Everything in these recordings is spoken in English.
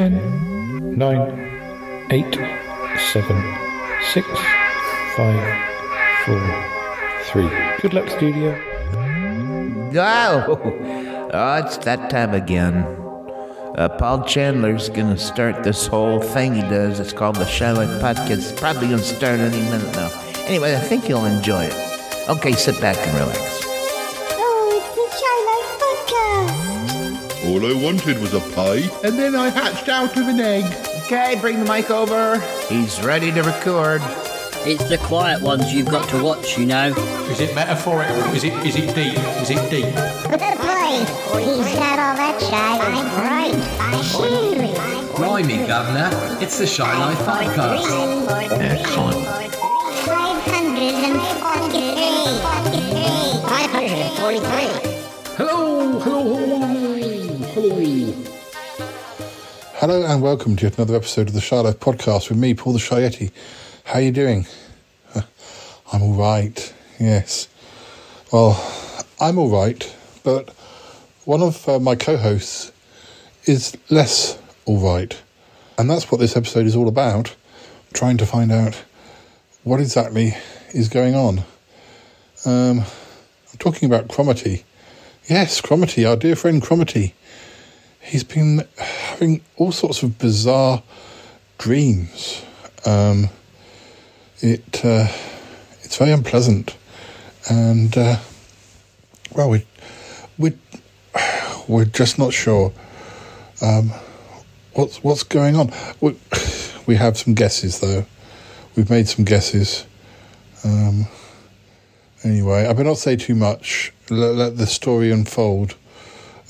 Ten, nine, eight, seven, six, five, four, three. Good luck, studio. Oh, oh it's that time again. Uh, Paul Chandler's gonna start this whole thing he does. It's called the Shy Life Podcast. It's probably gonna start any minute now. Anyway, I think you'll enjoy it. Okay, sit back and relax. All I wanted was a pie, and then I hatched out of an egg. Okay, bring the mic over. He's ready to record. It's the quiet ones you've got to watch, you know. Is it metaphorical? Is it is it deep? Is it deep? Boy, he's got all that Shy Life right. I Blimey, Governor, it's the Shy Life Podcast. Excellent. 543. 543. Hello and welcome to another episode of the Shy Life Podcast with me, Paul the Shy Yeti. How are you doing? I'm all right. Yes. Well, I'm all right, but one of uh, my co-hosts is less all right, and that's what this episode is all about. Trying to find out what exactly is going on. Um, I'm talking about Cromitty. Yes, Cromitty, our dear friend Cromitty. He's been having all sorts of bizarre dreams. Um, it uh, it's very unpleasant, and uh, well, we we we're just not sure um, what's what's going on. We, we have some guesses though. We've made some guesses. Um, anyway, I better not say too much. Let, let the story unfold.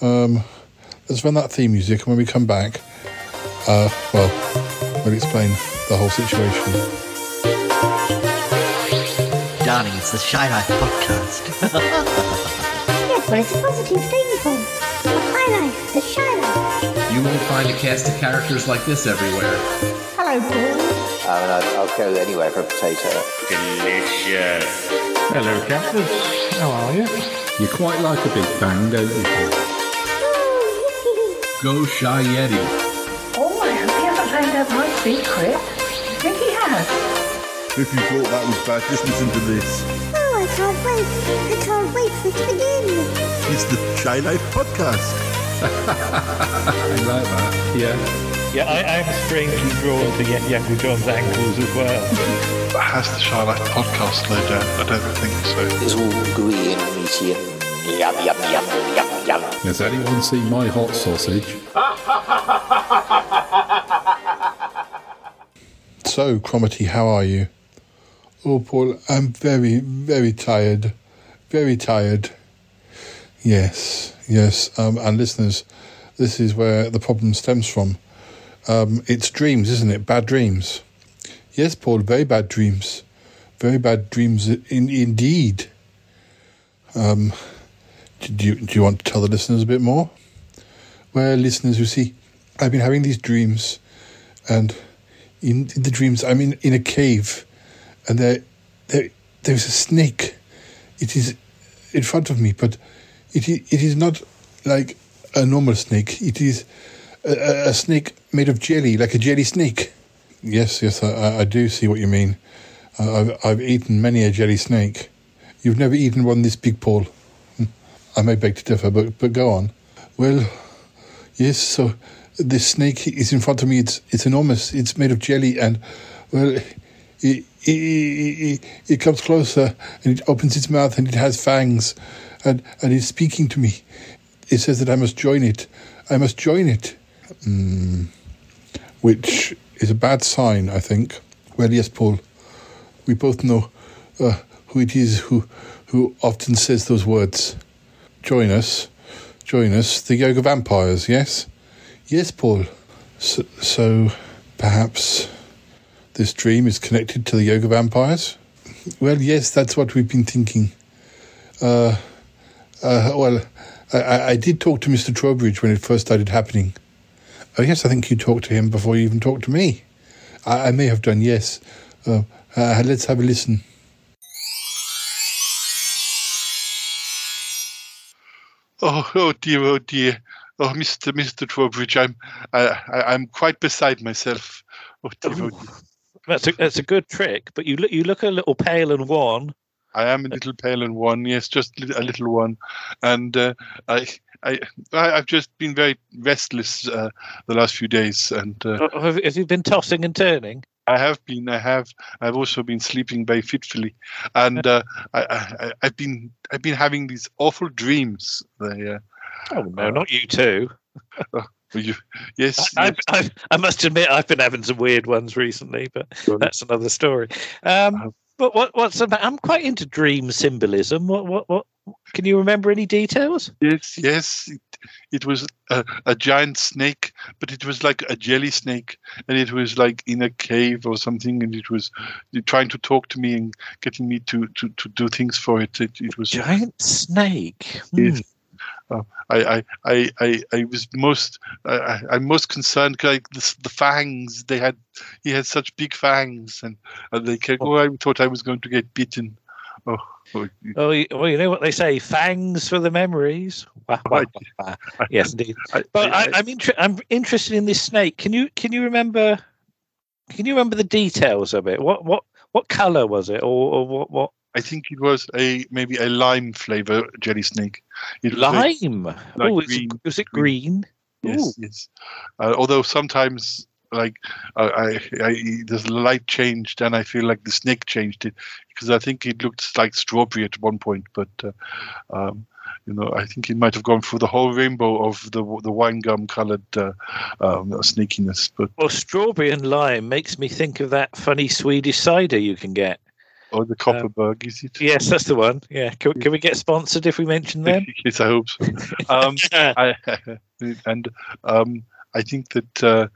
Um, let's run that theme music, and when we come back, uh, well, we'll explain the whole situation. Darling, it's the Shy Life Podcast. Yes, but it's a positive thing, Paul. The High Life, the Shy Life. You won't find a cast of characters like this everywhere. Hello, Paul. I mean, I'd, I'll go anywhere for a potato. Delicious. Hello, Captain. How are you? You quite like a big bang, don't you? Paul? Go Shy Yeti. Oh, I hope he hasn't found out my secret. I think he has. If you thought that was bad, just listen to this. Oh, I can't wait. I can't wait for it to begin. It's the Shy Life Podcast. I like that. Yeah. Yeah, I, I'm strangely drawn to Ye- Yaku John's ankles as well. Has the Shy Life podcast slowed down? I don't think so. It's all gooey and meaty and yum, yum, yum, yum, yum. Has anyone seen my hot sausage? So, Cromitty, how are you? Oh, Paul, I'm very, very tired. Very tired. Yes, yes. Um, and listeners, this is where the problem stems from. Um, it's dreams, isn't it? Bad dreams. Yes, Paul, very bad dreams. Very bad dreams in, indeed. Um, do you, do you want to tell the listeners a bit more? Well, listeners, you see, I've been having these dreams, and in, in the dreams, I'm in, in a cave, and there, there, there's a snake. It is in front of me, but it it is not like a normal snake. It is a, a- snake made of jelly, like a jelly snake. Yes, yes, I- I, do see what you mean. I've, I've eaten many a jelly snake. You've never eaten one this big, Paul. I may beg to differ, but but go on. Well, yes. So this snake is in front of me. It's it's enormous. It's made of jelly, and well, it it, it, it, it comes closer, and it opens its mouth, and it has fangs, and and it's speaking to me. It says that I must join it. I must join it. Mm, which is a bad sign, I think. Well, yes, Paul. We both know uh, who it is who who often says those words. Join us, join us, the yoga vampires. Yes, yes, Paul. So, so perhaps this dream is connected to the yoga vampires. Well, yes, that's what we've been thinking. Uh, uh, well, I- I, did talk to Mr. Trowbridge when it first started happening. Oh, yes, I think you talked to him before you even talked to me. I, I may have done, yes. Uh, uh, let's have a listen. Oh, oh dear, oh dear. oh, Mr. Mr. Trowbridge, I'm I, I, I'm quite beside myself. Oh, dear, oh, That's a that's a good trick, but you look you look a little pale and wan. I am a little pale and one, yes, just a little one, and uh, I, I, I've just been very restless uh, the last few days, and uh, Uh, Have, have you been tossing and turning? I have been, I have, I've also been sleeping very fitfully, and uh, I, I've been, I've been having these awful dreams. They, uh, Oh no, not you too. you, yes, I, yes. I, I, I must admit, I've been having some weird ones recently, but that's another story. Um, but what what's about? I'm quite into dream symbolism. What what what? Can you remember any details? Yes, yes. It, it was a, a giant snake, but it was like a jelly snake, and it was like in a cave or something, and it was trying to talk to me and getting me to to, to do things for it. It, it was Giant snake. Yes. Uh, I, I, I, I, was most, I, I- I'm most concerned like the, the fangs. They had, he had such big fangs, and, and they kept. Oh, I thought I was going to get bitten. Oh, oh, you- Oh, you, well, you know what they say: fangs for the memories. Wah, wah, wah. Yes, indeed. But I, I- I'm inter- I'm interested in this snake. Can you can you remember? Can you remember the details of it? What what what color was it, or, or what what I think it was a maybe a lime flavor jelly snake. It lime? like oh, green- was it green? Yes, Ooh. yes. Uh, although sometimes, like, uh, I, I, the light changed, and I feel like the snake changed it because I think it looked like strawberry at one point. But, uh, um, you know, I think it might have gone through the whole rainbow of the the wine gum colored uh, um, snakiness. But Well, strawberry and lime makes me think of that funny Swedish cider you can get. or the Kopparberg, is it? Yes, that's the one. Yeah, can, can we get sponsored if we mention them? yes, I hope so. Um, I, and um, I think that uh,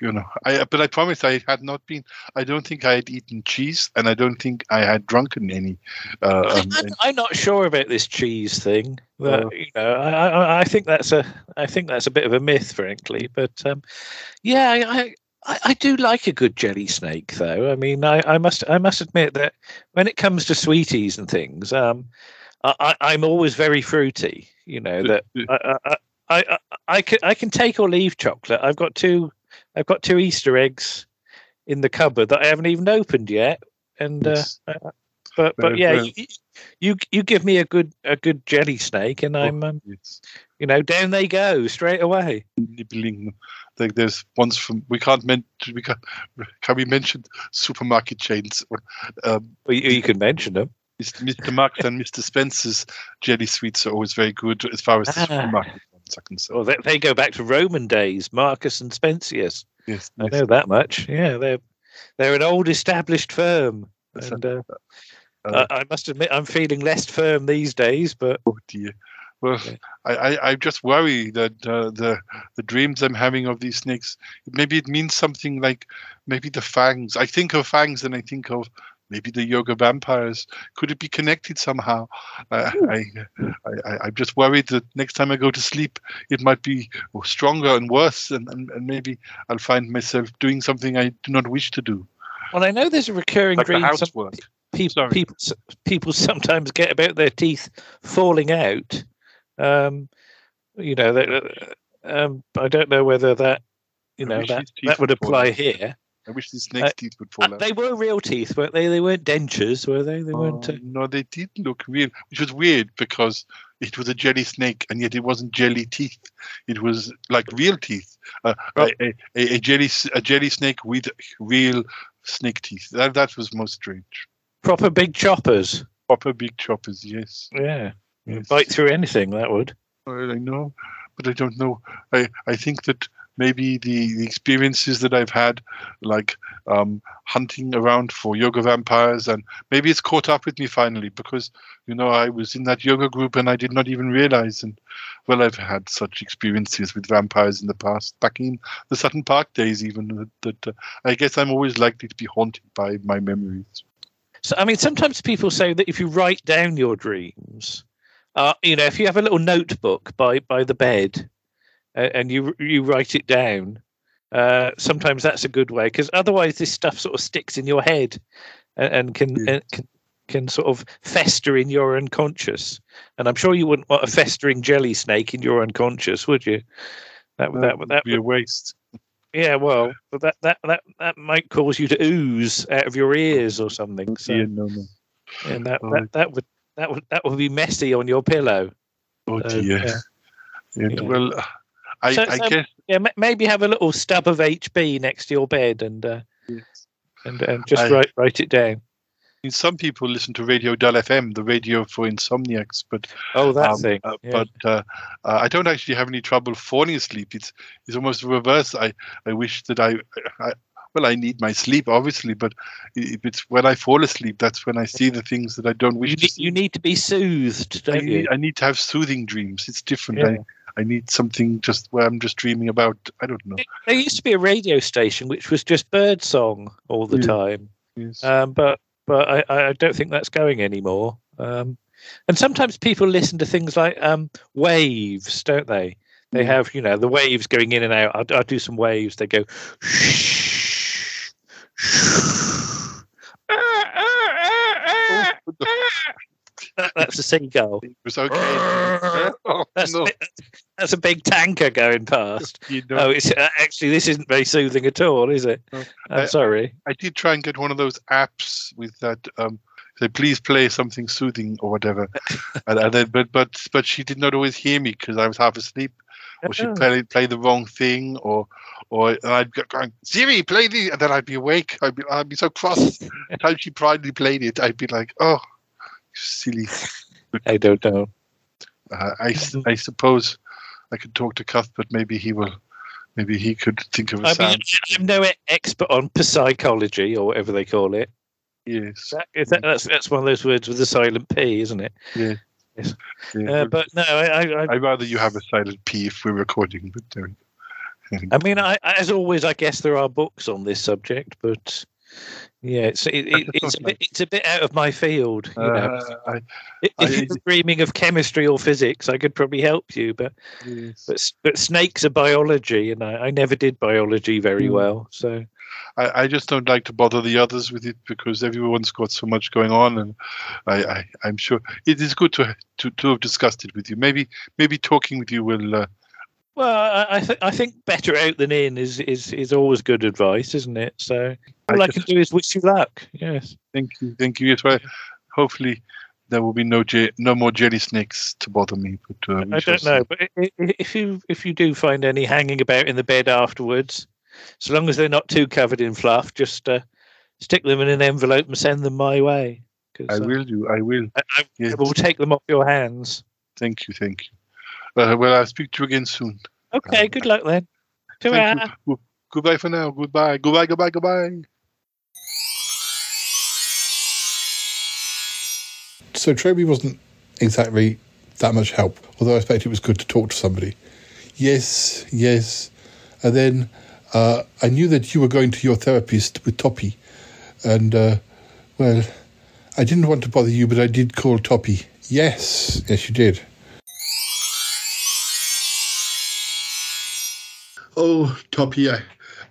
you know, I but I promise I had not been. I don't think I had eaten cheese, and I don't think I had drunken any. Uh, um, I'm, I'm not sure about this cheese thing. But, Oh. you know, I, I, I think that's a, I think that's a bit of a myth, frankly. But um, yeah, I, I, I do like a good jelly snake, though. I mean, I, I must, I must admit that when it comes to sweeties and things, um, I, I, I'm always very fruity. You know that I, I, I, I, I can, I can take or leave chocolate. I've got two, I've got two Easter eggs in the cupboard that I haven't even opened yet, and. Uh, uh, but but yeah, you, you you give me a good a good jelly snake, and I'm um, you know down they go straight away. nibbling. Like there's ones from we can't mention we can can we mention supermarket chains? Um, well, you, you can mention them. Mr. Marks and Mr. Spencer's jelly sweets are always very good as far as the Ah. supermarket are concerned. Well, they, they go back to Roman days, Marcus and Spensius. Yes, I know that much. Yeah, they're they're an old established firm, and uh, Uh, I, I must admit I'm feeling less firm these days. But oh dear. Well, I, I, I just worry that uh, the the dreams I'm having of these snakes, maybe it means something like maybe the fangs. I think of fangs and I think of maybe the yoga vampires. Could it be connected somehow? Uh, I, I, I, I'm just worried that next time I go to sleep, it might be stronger and worse, and, and, and maybe I'll find myself doing something I do not wish to do. well, I know there's a recurring Like dream. some housework. people people people sometimes get about their teeth falling out. Um, you know that. uh, Um, I don't know whether that you know that that would would apply here. I wish these snake's Uh, teeth would fall Uh, out. they were real teeth, weren't they? They weren't dentures, were they? They weren't. Oh, Uh, no, they did look real, which was weird because it was a jelly snake, and yet it wasn't jelly teeth. It was like real teeth. Uh, a, a, a jelly a jelly snake with real snake teeth. That that was most strange. proper big choppers. Proper big choppers. Yes, Yeah, Yes. bite through anything. That would. I know, but I don't know. I I think that maybe the, the experiences that I've had, like um, hunting around for yoga vampires, and maybe it's caught up with me finally because you know I was in that yoga group and I did not even realize. And well, I've had such experiences with vampires in the past, back in the Sutton Park days, even that, uh, I guess I'm always likely to be haunted by my memories. So, I mean, sometimes people say that if you write down your dreams, uh, you know, if you have a little notebook by by the bed, and you you write it down, uh, sometimes that's a good way because otherwise this stuff sort of sticks in your head and, and can and can can sort of fester in your unconscious. And I'm sure you wouldn't want a festering jelly snake in your unconscious, would you? That would that would that be a waste. Yeah, well, but that that that that might cause you to ooze out of your ears or something. So, Yeah, no, no. and that, Oh. that that would that would that would be messy on your pillow. Oh So, dear. yeah. Yeah, Yeah. Well, I, So- I so, guess yeah, ma- maybe have a little stub of HB next to your bed and uh, and and just I- write write it down. I mean, some people listen to Radio Dull FM, the radio for insomniacs, but Oh, that um, thing. uh, yeah. but uh, uh, I don't actually have any trouble falling asleep. It's it's almost the reverse. I I wish that I, I well, I need my sleep obviously, but if it's when I fall asleep, that's when I see the things that I don't wish you to need, see. you need to be soothed, I don't need, you? I need to have soothing dreams. It's different. Yeah. I, I need something just where I'm just dreaming about. I don't know. There used to be a radio station which was just bird song all the Yeah. time, Yes. um, but but I, I don't think that's going anymore. Um, and sometimes people listen to things like um, waves, don't they? They have you know the waves going in and out. I'll, I'll do some waves. They go. That, that's a seagull. It was okay. oh, That's, no. that's a big tanker going past. You know, Oh, it's uh, actually this isn't very soothing at all, is it? No. I'm I- sorry. I did try and get one of those apps with that. Um, say, please play something soothing or whatever. and, and then, but but but she did not always hear me because I was half asleep, or she'd Oh. play play the wrong thing, or or I'd go going Siri, play the, and then I'd be awake. I'd be I'd be so cross. the time she proudly played it, I'd be like, oh, silly. I don't know. Uh, I I suppose I could talk to Cuthbert. Maybe he will. Maybe he could think of a I mean. I'm no expert on psychology or whatever they call it. Yes. That, that's that's one of those words with a silent P, isn't it? Yeah. Yes. Yeah, Uh, but no, I, I, I, I'd rather you have a silent P if we're recording. But there. I mean, I, as always, I guess there are books on this subject, but yeah, it's it, it, it's a bit, it's a bit out of my field. You know, Uh, I, if I- you're dreaming of chemistry or physics, I could probably help you, but yes. but, but snakes are biology, and I, I never did biology very Mm. well. So I, I just don't like to bother the others with it because everyone's got so much going on, and I, I I'm sure it is good to to to have discussed it with you. Maybe maybe talking with you will. Uh, Well, I, I, th- I think better out than in is, is is always good advice, isn't it? So all I, just- can do is wish you luck. Yes. thank you, thank you. Yes, well, hopefully there will be no je- no more jelly snakes to bother me. But uh, I don't know, see. but i- i- if you if you do find any hanging about in the bed afterwards, so long as they're not too covered in fluff, just uh, stick them in an envelope and send them my way. 'cause, I uh, will do. I will. I, I Yes. will take them off your hands. Thank you. Thank you. Uh, well, I'll speak to you again soon. Okay. Good luck then. Thank Ta-ra. Goodbye for now. Goodbye. Goodbye. Goodbye. Goodbye. So Trowby wasn't exactly that much help, although I expect it was good to talk to somebody. Yes, yes. And then uh, I knew that you were going to your therapist with Toppie. And, uh, well, I didn't want to bother you, but I did call Toppie. Yes, yes, you did. Oh, Toppie, I,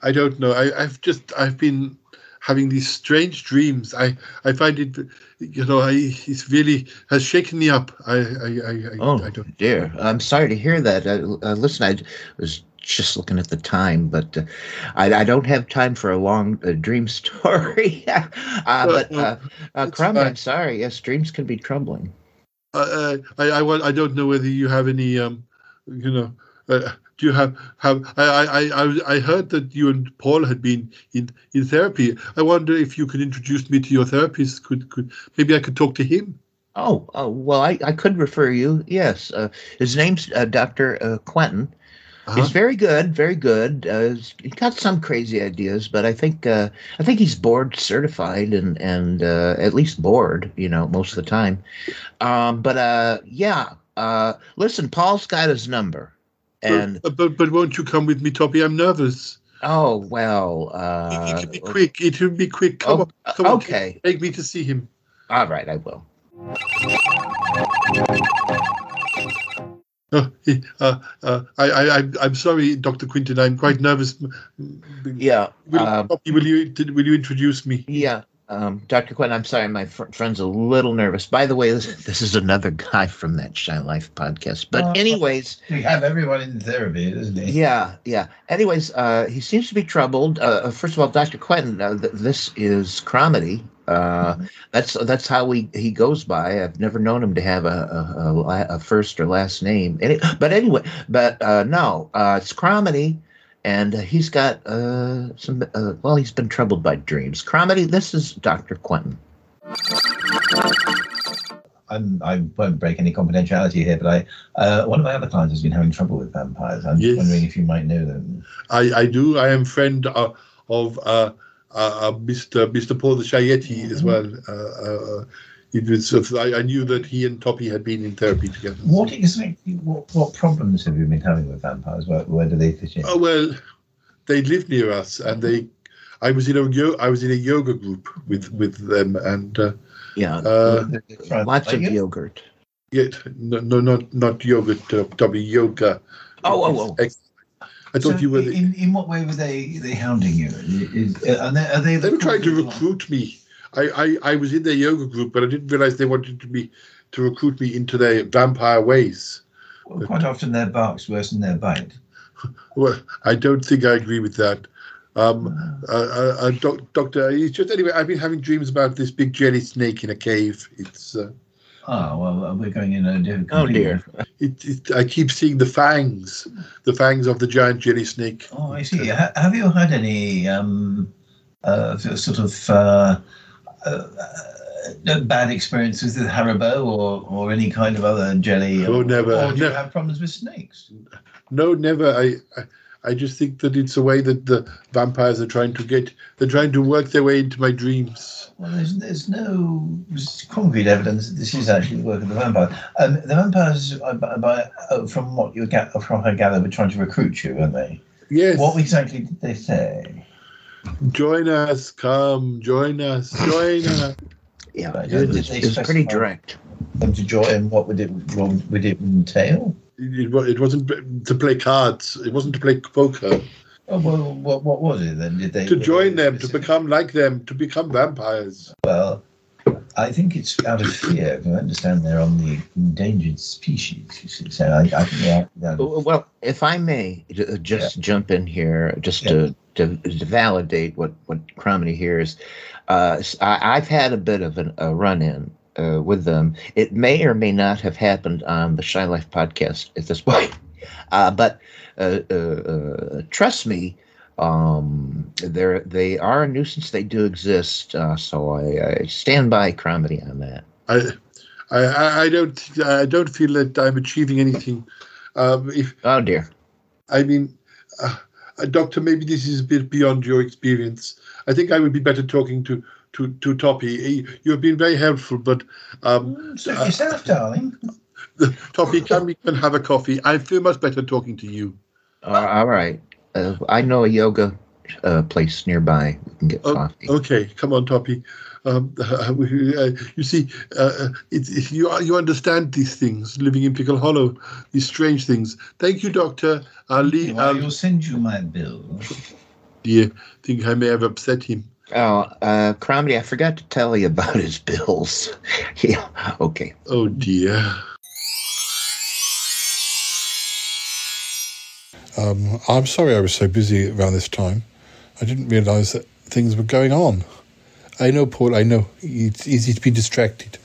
I don't know. I, I've just I've been having these strange dreams. I, I find it, you know, I it's really has shaken me up. I I I, I, Oh I don't. dear, I'm sorry to hear that. Uh, uh, listen, I was just looking at the time, but uh, I, I don't have time for a long uh, dream story. uh, but uh, uh, Crumb. I'm sorry. Yes, dreams can be troubling. Uh, I I want I don't know whether you have any um, you know. Do you have have I, I I heard that you and Paul had been in in therapy. I wonder if you could introduce me to your therapist. Could could maybe I could talk to him. Oh, oh well, I, I could refer you. Yes, uh, his name's uh, Doctor uh, Quentin. Uh-huh. He's very good, very good. Uh, he's got some crazy ideas, but I think uh, I think he's board certified and and uh, at least board, you know, most of the time. Um, but uh, yeah, uh, listen, Paul's got his number, and but, but but won't you come with me, Toppie? I'm nervous. oh well. Uh, it can be quick. It will be quick. Come oh, on. Come on. okay. Take me to see him. all right, I will. Oh, uh, uh, I, I, I'm- sorry, Doctor Quentin. I'm quite nervous. Yeah. Will, um, Toppie, will you will you introduce me? Yeah. Um, Dr. Quinn, I'm sorry, my fr- friend's a little nervous. By the way, this, this is another guy from that Shy Life podcast. But, Oh, anyways, We have everyone in therapy, doesn't he? yeah, yeah. Anyways, uh, he seems to be troubled. Uh, first of all, Dr. Quentin, uh, th- this is Cromitty. Uh, that's that's how we he goes by. I've never known him to have a a, a, a first or last name. Any, but anyway, but uh, no, uh, it's Cromitty, and uh, he's got uh, some. Uh, well, he's been troubled by dreams. Cromitty. This is Dr. Quentin. I'm, I won't break any confidentiality here, but I uh, one of my other clients has been having trouble with vampires. I'm Yes. wondering if you might know them. I, I do. I am friend uh, of uh, uh, Mr. Mr. Paul the Shy Yeti as well. It was, I, I knew that he and Toppie had been in therapy together. What exactly? What, what problems have you been having with vampires? Where, where do they fit in? Oh well, they lived near us, and they. I was in a yo- I was in a yoga group with with them, and uh, Yeah, uh, lots of yogurt. yeah, no, no, not not yogurt, uh, Toppie yoga. Oh, oh, oh. Ex- I thought So you were. The, in, in what way were they they hounding you? Is, are they, are they, they were trying to recruit me. I, I, I was in their yoga group, but I didn't realize they wanted to be to recruit me into their vampire ways. Well, quite often their bark's worse than their bite. Well, I don't think I agree with that. Um, uh, uh, uh, doc, doctor, it's just anyway. I've been having dreams about this big jelly snake in a cave. It's uh, Oh well, uh, we're going in a different. Oh dear. it, it. I keep seeing the fangs, the fangs of the giant jelly snake. Oh, I see. Ha- have you had any um, uh, sort of uh, uh, uh, bad experiences with Haribo or, or any kind of other jelly? Oh, or, never, Or do you have problems with snakes? No, never. I, I, I just think that it's a way that the vampires are trying to get. They're trying to work their way into my dreams. Well, there's, there's no concrete evidence that this is actually the work of the vampire. Um, the vampires, uh, by, by, uh, from what you get from her gather, were trying to recruit you, weren't they? Yes. What exactly did they say? Join us. Come, join us. Join us. Yeah, Right, it, did was, they it was pretty specify direct. Them to join, what would it, what would it entail? It, it, it wasn't to play cards. It wasn't to play poker. Oh, well, what, what was it then? Did they To join them, to become like them, to become vampires. Well, I think it's out of fear. I understand they're on the endangered species. You see, so I, I think yeah, yeah. Well, if I may j- just jump in here, just to, to, to validate what what Cromitty here is, uh, I, have had a bit of an, a run in uh, with them. It may or may not have happened on the Shy Life podcast at this point, uh, but uh, uh, uh, trust me. Um, they're they are a nuisance. They do exist. Uh, so I, I stand by Cromitty on that. I, I- I, I don't, I don't feel that I'm achieving anything. Um, if Oh dear. I mean, uh, uh, doctor, maybe this is a bit beyond your experience. I think I would be better talking to to to Toppie. He- You've been very helpful, but um, Suit yourself, darling. Toppie, can we can have a coffee? I feel much better talking to you. Uh, all right. Uh, I know a yoga uh, place nearby. We can get Oh, coffee. okay, come on, Toppie. Um, uh, you see, uh, it's it, you you understand these things, living in Pickle Hollow, these strange things. Thank you, Doctor. I'll leave. Well, I'll, send you my bill. dear, think I may have upset him. Oh, uh, Cromitty, I forgot to tell you about his bills. yeah, okay. Oh dear. Um, I'm sorry I was so busy around this time. I didn't realise that things were going on. I know, Paul, I know. It's easy to be distracted.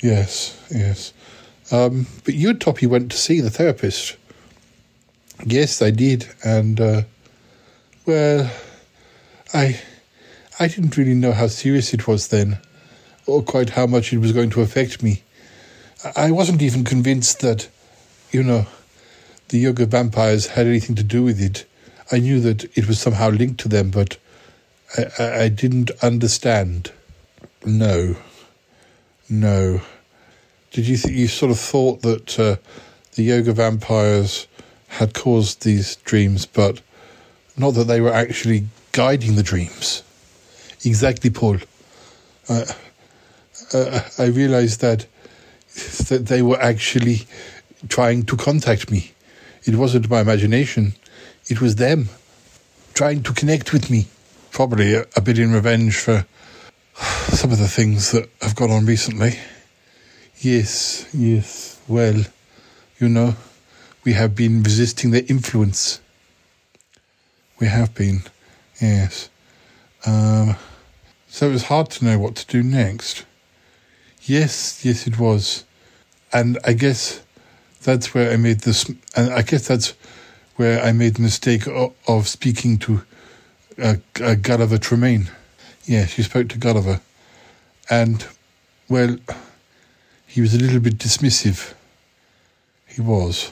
Yes, yes. Um, but you and Toppie went to see the therapist. Yes, I did. And, uh, well, I, I didn't really know how serious it was then, or quite how much it was going to affect me. I I wasn't even convinced that, you know, the yoga vampires had anything to do with it. I knew that it was somehow linked to them, but I, I, I didn't understand. No, no. Did you th- you sort of thought that uh, the yoga vampires had caused these dreams, but not that they were actually guiding the dreams? Exactly, Paul. Uh, uh, I realized that that they were actually trying to contact me. It wasn't my imagination. It was them trying to connect with me. Probably a, a bit in revenge for some of the things that have gone on recently. Yes, yes. Well, you know, we have been resisting their influence. We have been, yes. Um, so it was hard to know what to do next. Yes, yes, it was. And I guess that's where I made this, and I guess that's where I made the mistake of, of speaking to uh, uh, Gulliver Tremaine. Yeah, she spoke to Gulliver. And, well, he was a little bit dismissive. He was.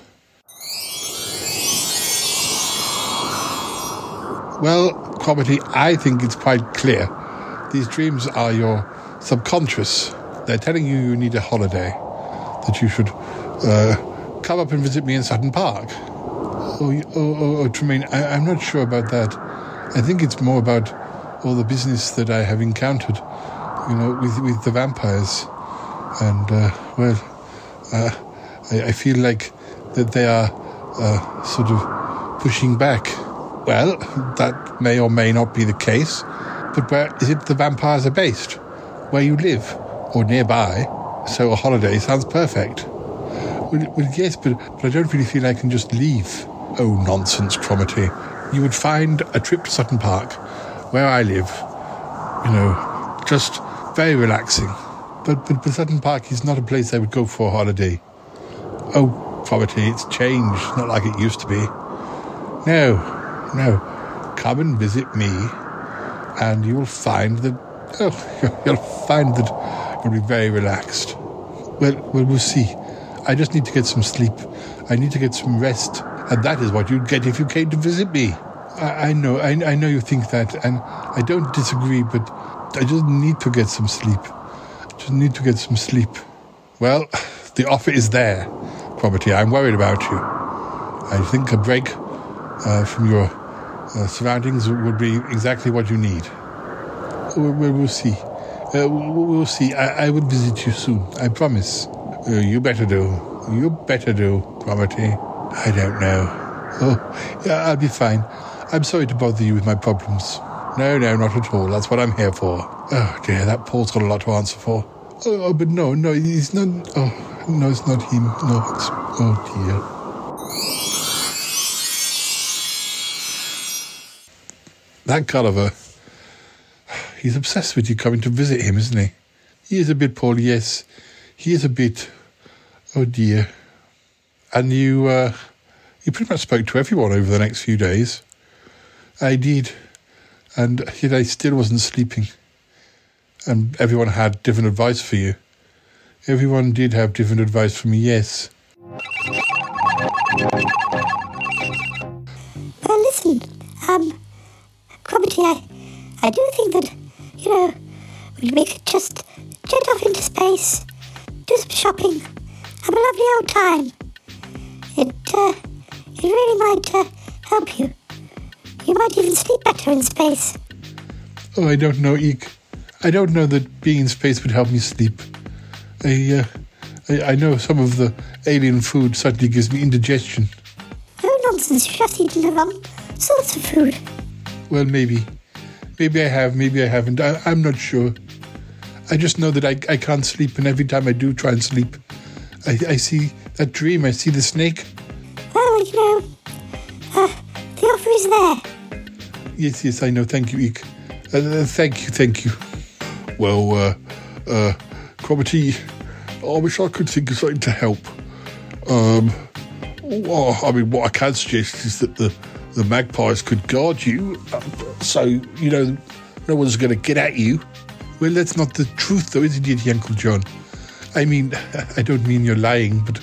Well, Cromitty, I think it's quite clear. These dreams are your subconscious. They're telling you you need a holiday, that you should uh, come up and visit me in Sutton Park. Oh, oh, oh, oh Tremaine, I, I'm not sure about that. I think it's more about all the business that I have encountered, you know, with, with the vampires. And, uh, well, uh, I, I, feel like that they are uh, sort of pushing back. Well, that may or may not be the case, but where is it the vampires are based? Where you live, or nearby, so a holiday sounds perfect. Well, well yes, but, but I don't really feel I can just leave. Oh, nonsense, Cromitty. You would find a trip to Sutton Park, where I live, you know, just very relaxing. But, but, but Sutton Park is not a place I would go for a holiday. Oh, Cromitty, it's changed, not like it used to be. No, no, come and visit me, and you will find that oh, you'll find that you'll be very relaxed. Well, well, we'll see. I just need to get some sleep. I need to get some rest, and that is what you'd get if you came to visit me. I, I know, I, I know you think that, and I don't disagree, but I just need to get some sleep. I just need to get some sleep. Well, the offer is there, Cromitty. I'm worried about you. I think a break uh, from your uh, surroundings would be exactly what you need. We'll, we'll see. Uh, we'll see. I, I will visit you soon. I promise. You better do. You better do, Cromitty. I don't know. Oh, yeah, I'll be fine. I'm sorry to bother you with my problems. No, no, not at all. That's what I'm here for. Oh dear, that Paul's got a lot to answer for. Oh, oh but no, no, he's not. Oh, no, it's not him. No, it's. Oh dear. That Gulliver, he's obsessed with you coming to visit him, isn't he? He is a bit, Paul, yes. He is a bit. Oh dear. And you, uh, you pretty much spoke to everyone over the next few days. I did. And yet I still wasn't sleeping. And everyone had different advice for you. Everyone did have different advice for me, yes. Well, listen, um, Cromitty, I, I do think that, you know, we could just jet off into space, do some shopping, a lovely old time. It, uh, it really might uh, help you. You might even sleep better in space. Oh, I don't know, Eek. I don't know that being in space would help me sleep. I, uh, I, I know some of the alien food suddenly gives me indigestion. Oh, nonsense. You've just eaten the wrong sorts of food. Well, maybe. Maybe I have, maybe I haven't. I, am not sure. I just know that I, I can't sleep, and every time I do try and sleep, I, I see that dream. I see the snake. Well, you know, uh, the offer is there. Yes, yes, I know. Thank you, Eek. Uh, uh thank you, thank you. Well, uh, uh, Cromitty, I wish I could think of something to help. Um, well, I mean, what I can suggest is that the the magpies could guard you, so you know no one's going to get at you. Well, that's not the truth, though, is it, Uncle John? I mean, I don't mean you're lying, but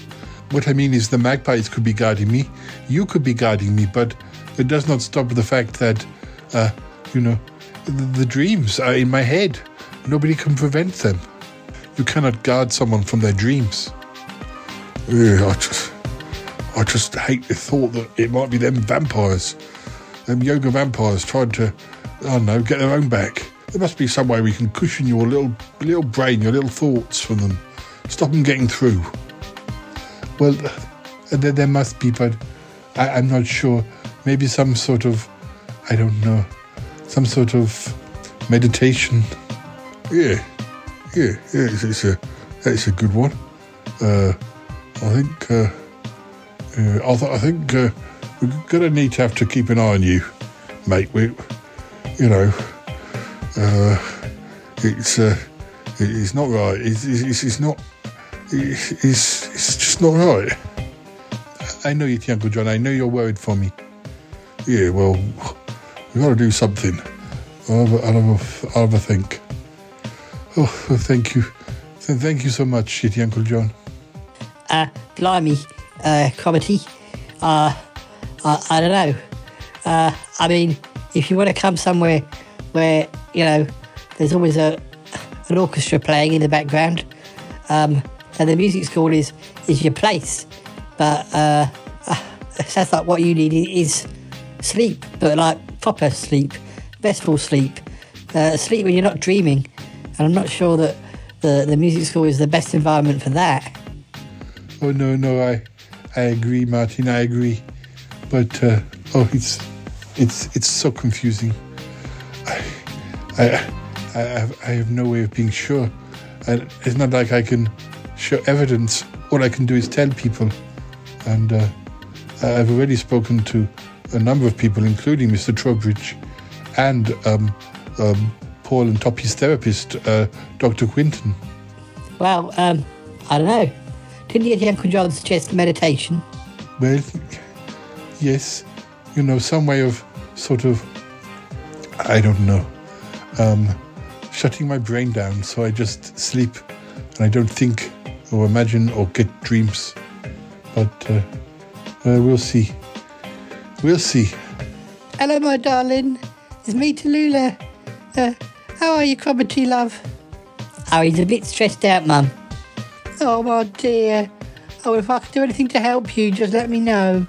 what I mean is the magpies could be guarding me, you could be guarding me, but it does not stop the fact that, uh, you know, the, the dreams are in my head. Nobody can prevent them. You cannot guard someone from their dreams. I just, I just hate the thought that it might be them vampires, them yoga vampires trying to, I don't know, get their own back. There must be some way we can cushion your little little brain, your little thoughts from them, stop them getting through. Well, there, there must be, but I, I'm not sure. Maybe some sort of, I don't know, some sort of meditation. Yeah, yeah, yeah. It's, it's a it's a good one. Uh, I think uh, uh, I, th- I think uh, we're gonna need to have to keep an eye on you, mate. We, you know, uh, it's uh, it- it's not right. It's it's, it's not. It's, it's it's just not right. I know you, Uncle John. I know you're worried for me. Yeah, well, we got to do something. I'll have, a, I'll, have a, I'll have a think. Oh, thank you. Thank you so much, shitty Uncle John. Uh, blimey, uh, Cromitty. Uh, I, I don't know. Uh, I mean, if you want to come somewhere where, you know, there's always a an orchestra playing in the background, um, then the music school is, is your place. But uh, uh, sounds like what you need is sleep, but like proper sleep, restful sleep, uh, sleep when you're not dreaming. And I'm not sure that the, the music school is the best environment for that. Oh no, no, I, I agree, Martin. I agree, but uh, oh, it's, it's, it's so confusing. I, I, I, have, I have no way of being sure, and it's not like I can show evidence. All I can do is tell people, and uh, I've already spoken to a number of people, including Mr. Trowbridge, and um, um, Paul and Toppie's therapist, uh, Dr. Quentin. Well, um, I don't know. Didn't you your Uncle John suggest meditation? Well, yes, you know, some way of sort of, I don't know, um, shutting my brain down so I just sleep and I don't think or imagine or get dreams. But uh, uh, we'll see. We'll see. Hello, my darling. It's me, Tallulah. Uh, how are you, Cromitty, love? Oh, he's a bit stressed out, Mum. Oh, my dear. Oh, if I can do anything to help you, just let me know.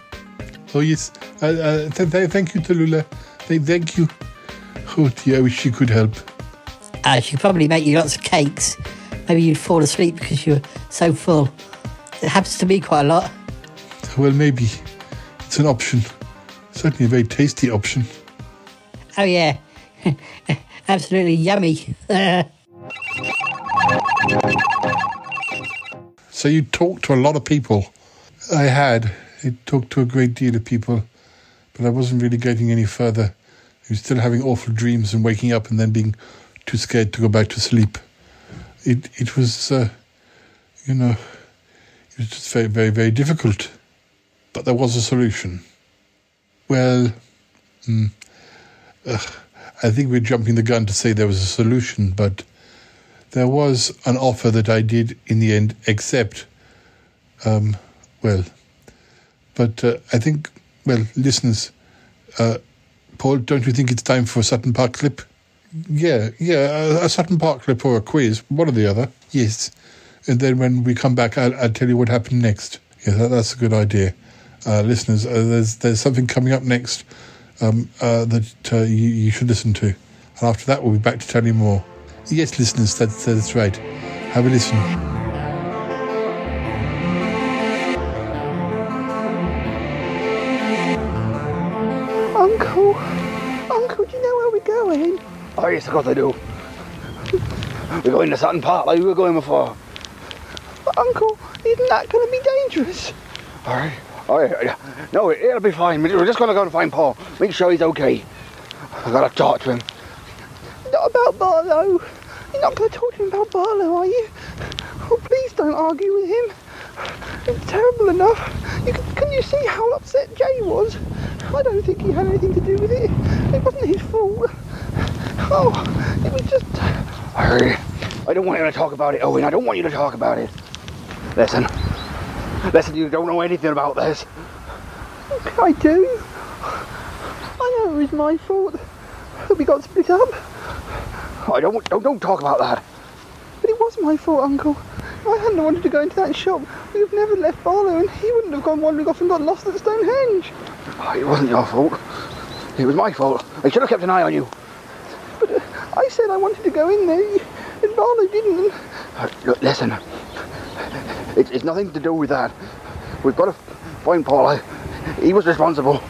Oh, yes. Uh, uh, th- th- thank you, Tallulah. Th- thank you. Oh, dear, I wish you could help. Uh, she could probably make you lots of cakes. Maybe you'd fall asleep because you're so full. It happens to me quite a lot. Well, maybe. It's an option. Certainly a very tasty option. Oh, yeah. Absolutely yummy. So you talked to a lot of people. I had. I talked to a great deal of people, but I wasn't really getting any further. I was still having awful dreams and waking up and then being too scared to go back to sleep. It it was, uh, you know, it was just very very very difficult. But there was a solution. Well, hmm, ugh, I think we're jumping the gun to say there was a solution, but there was an offer that I did in the end accept. Um, well, but uh, I think, well, listeners, uh, Paul, don't you think it's time for a Sutton Park clip? Yeah, yeah, a, a Sutton Park clip or a quiz, one or the other. Yes, and then when we come back, I'll, I'll tell you what happened next. Yeah, that, that's a good idea, uh, listeners. Uh, there's there's something coming up next um, uh, that uh, you, you should listen to, and after that, we'll be back to tell you more. Yes, listeners, that's, that's right. Have a listen. Oh, yes, of course I do. We're going to Sutton Park like we were going before. But Uncle, isn't that going to be dangerous? All right. All right. No, it, it'll be fine. We're just going to go and find Paul. Make sure he's okay. I've got to talk to him. Not about Barlow. You're not going to talk to him about Barlow, are you? Oh, please don't argue with him. It's terrible enough. You can, can you see how upset Jay was? I don't think he had anything to do with it. It wasn't his fault. Oh, it was just. Hurry. I don't want you to talk about it, Owen. I don't want you to talk about it. Listen. Listen, you don't know anything about this. I do. I know it was my fault that we got split up. I don't, don't, don't talk about that. But it was my fault, Uncle. I hadn't wanted to go into that shop. We'd have never left Barlow and he wouldn't have gone wandering off and got lost at Stonehenge. Oh, it wasn't your fault. It was my fault. I should have kept an eye on you. I said I wanted to go in there and Barlow didn't. Uh, look, listen. It's, it's nothing to do with that. We've got to find. I, he was responsible.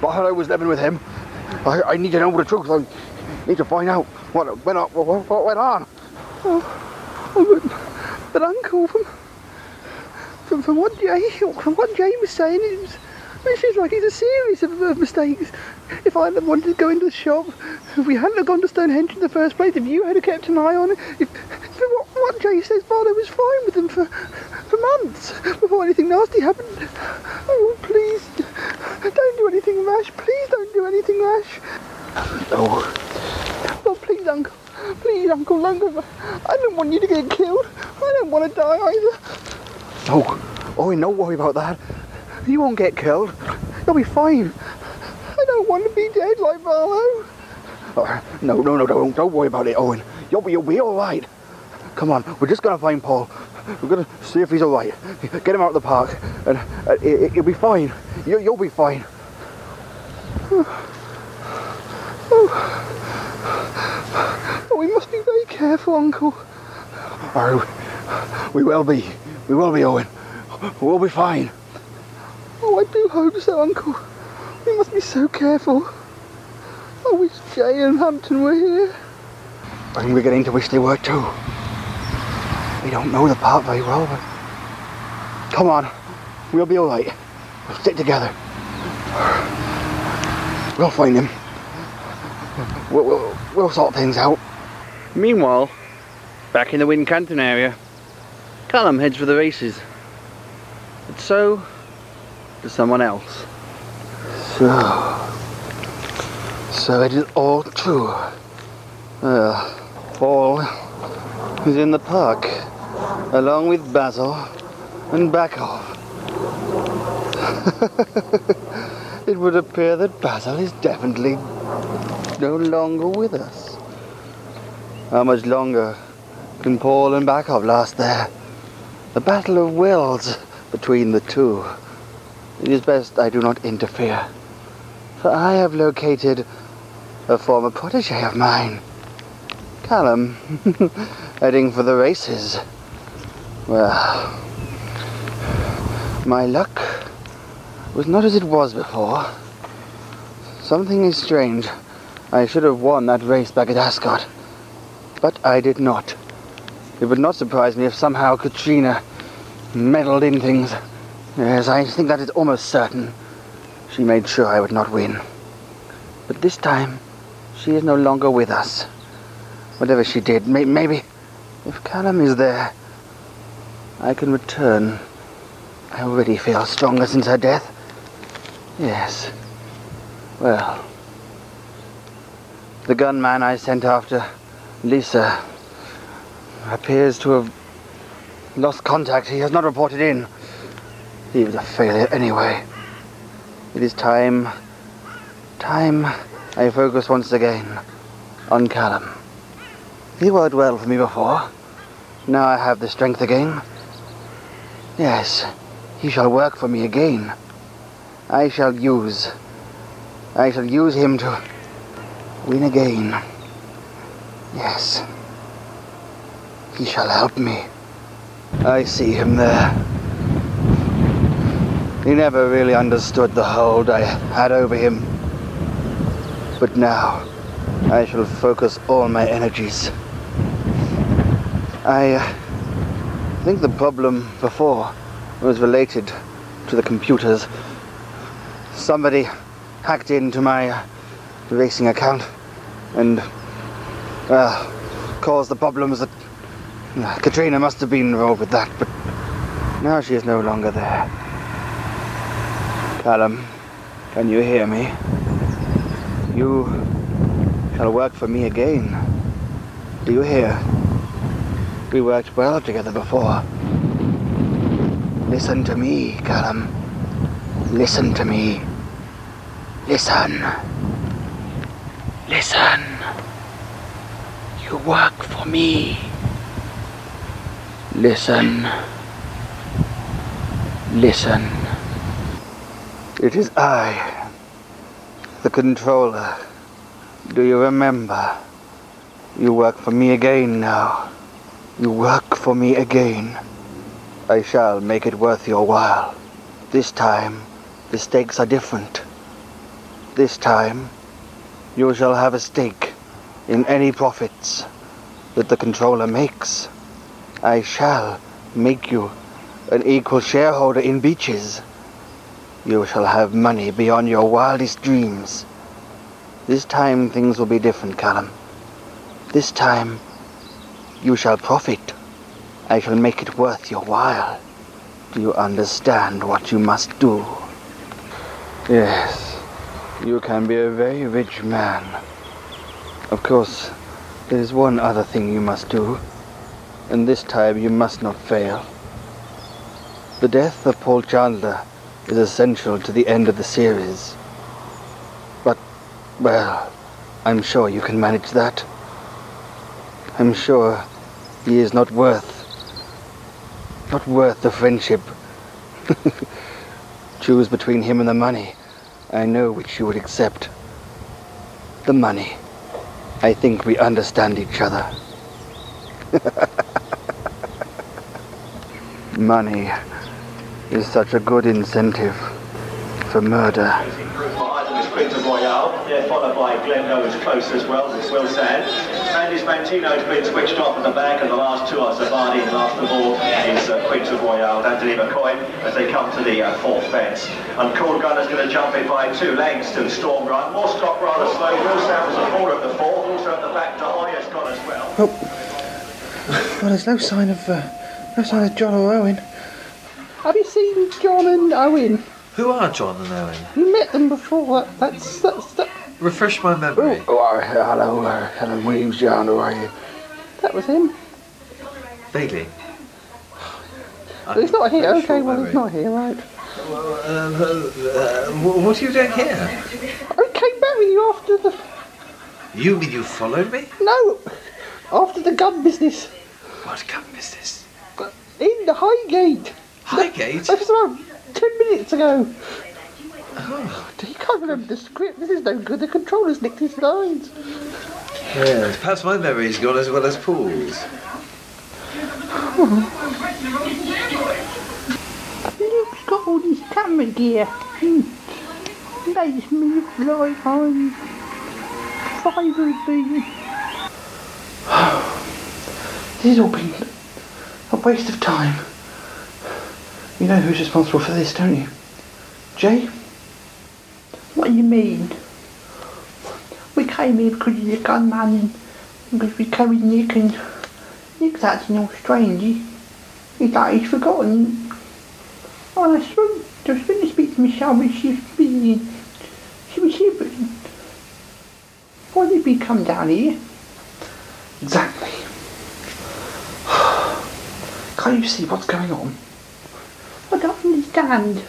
Barlow was living with him. I, I need to know the truth. I, need to find out what went on. What, what went on. Oh, oh but, but Uncle, from, from, from what Jay from what Jay was saying, it, was, it seems like it's a series of, of mistakes. If I hadn't wanted to go into the shop, if we hadn't gone to Stonehenge in the first place, if you had kept an eye on it, if, what, what Jay says, Barlow was fine with them for for months before anything nasty happened. Oh, please, don't do anything rash. Please don't do anything rash. Oh, Oh, please, Uncle. Please, Uncle, Uncle. I don't want you to get killed. I don't want to die either. oh, oh, no worry about that. You won't get killed. You'll be fine. I don't want to be dead like Barlow. Oh, no, no, no, don't, don't worry about it, Owen. You'll be, you'll be all right. Come on, we're just gonna find Paul. We're gonna see if he's all right. Get him out of the park, and uh, it, will be fine. You, you'll be fine. Oh, we must be very careful, Uncle. Oh, we will be. We will be, Owen. We'll be fine. Oh, I do hope so, Uncle. We must be so careful. Oh, I wish Jay and Hampton were here. And we're getting to wish they were too. We don't know the part very well, but come on, we'll be all right. We'll stick together. We'll find him. We'll, we'll, we'll sort things out. Meanwhile, back in the Wincanton area, Callum heads for the races. But so does someone else. So, so it is all true. Uh, Paul is in the park, along with Basil and Bakov. it would appear that Basil is definitely no longer with us. How much longer can Paul and Bakov last there? A battle of wills between the two. It is best I do not interfere, for I have located a former protege of mine, Callum, heading for the races. Well, my luck was not as it was before. Something is strange. I should have won that race back at Ascot, but I did not. It would not surprise me if somehow Katrina meddled in things. Yes, I think that is almost certain. She made sure I would not win. But this time, she is no longer with us. Whatever she did, may- maybe if Callum is there, I can return. I already feel stronger since her death. Yes. Well, the gunman I sent after Lisa appears to have lost contact. He has not reported in. He was a failure anyway. It is time, time I focus once again on Callum. He worked well for me before. Now I have the strength again. Yes, he shall work for me again. I shall use, I shall use him to win again. Yes. He shall help me. I see him there. He never really understood the hold I had over him. But now, I shall focus all my energies. I uh, think the problem before was related to the computers. Somebody hacked into my racing account and uh, caused the problems that uh, Katrina must have been involved with that, but now she is no longer there. Callum, can you hear me? You shall work for me again. Do you hear? We worked well together before. Listen to me, Callum. Listen to me. Listen. Listen. You work for me. Listen. Listen. It is I, the controller. Do you remember? You work for me again now. You work for me again. I shall make it worth your while. This time, the stakes are different. This time, you shall have a stake in any profits that the controller makes. I shall make you an equal shareholder in beaches. You shall have money beyond your wildest dreams. This time things will be different, Callum. This time you shall profit. I shall make it worth your while. Do you understand what you must do? Yes, you can be a very rich man. Of course, there is one other thing you must do, and this time you must not fail. The death of Paul Chandler is essential to the end of the series. But, well, I'm sure you can manage that. I'm sure he is not worth, not worth the friendship. Choose between him and the money. I know which you would accept. The money. I think we understand each other. money is such a good incentive for murder. Item is Quinta Royale. They're followed by Glendo is close as well, as Will said. Andy's Mantino's been switched off at the back, and the last two are Zavani, and last of all is uh, Quinta Royale, Anthony McCoy, as they come to the uh, fourth fence. And Cool Gunner's going to jump in by two lengths to the Storm Run. More stock rather slow. Will Sam was a four at the fourth, also at the back, Dahoy has gone as well. Well, there's no sign of uh, no sign of John or Owen. Have you seen John and Owen? Who are John and Owen? You met them before. That, that's that's that. Refresh my memory. Oh, uh, hello, uh, hello, Williams, John, how are you? That was him. Vaguely. But he's not here. Okay, short well, he's not here, right? Um, uh, uh, what are you doing here? I came back with you after the You mean you followed me? no, after the gun business What gun business? in the Highgate. Highgate? That was about ten minutes ago. Oh. He can't remember the script. This is no good. The controller's nicked his lines. Yes, perhaps my memory's gone as well as Paul's. Luke's got all this camera gear. Hmm. Makes me look like I'm five of being. This has all been a waste of time. You know who's responsible for this, don't you? Jay? What do you mean? We came here because he's a gunman and because we carried Nick and Nick's acting all strange. He, he's like he's forgotten. Oh, I was I was supposed to speak to Michelle, but she was busy. She was here, but why did we come down here? Exactly. Can't you see what's going on? I don't understand.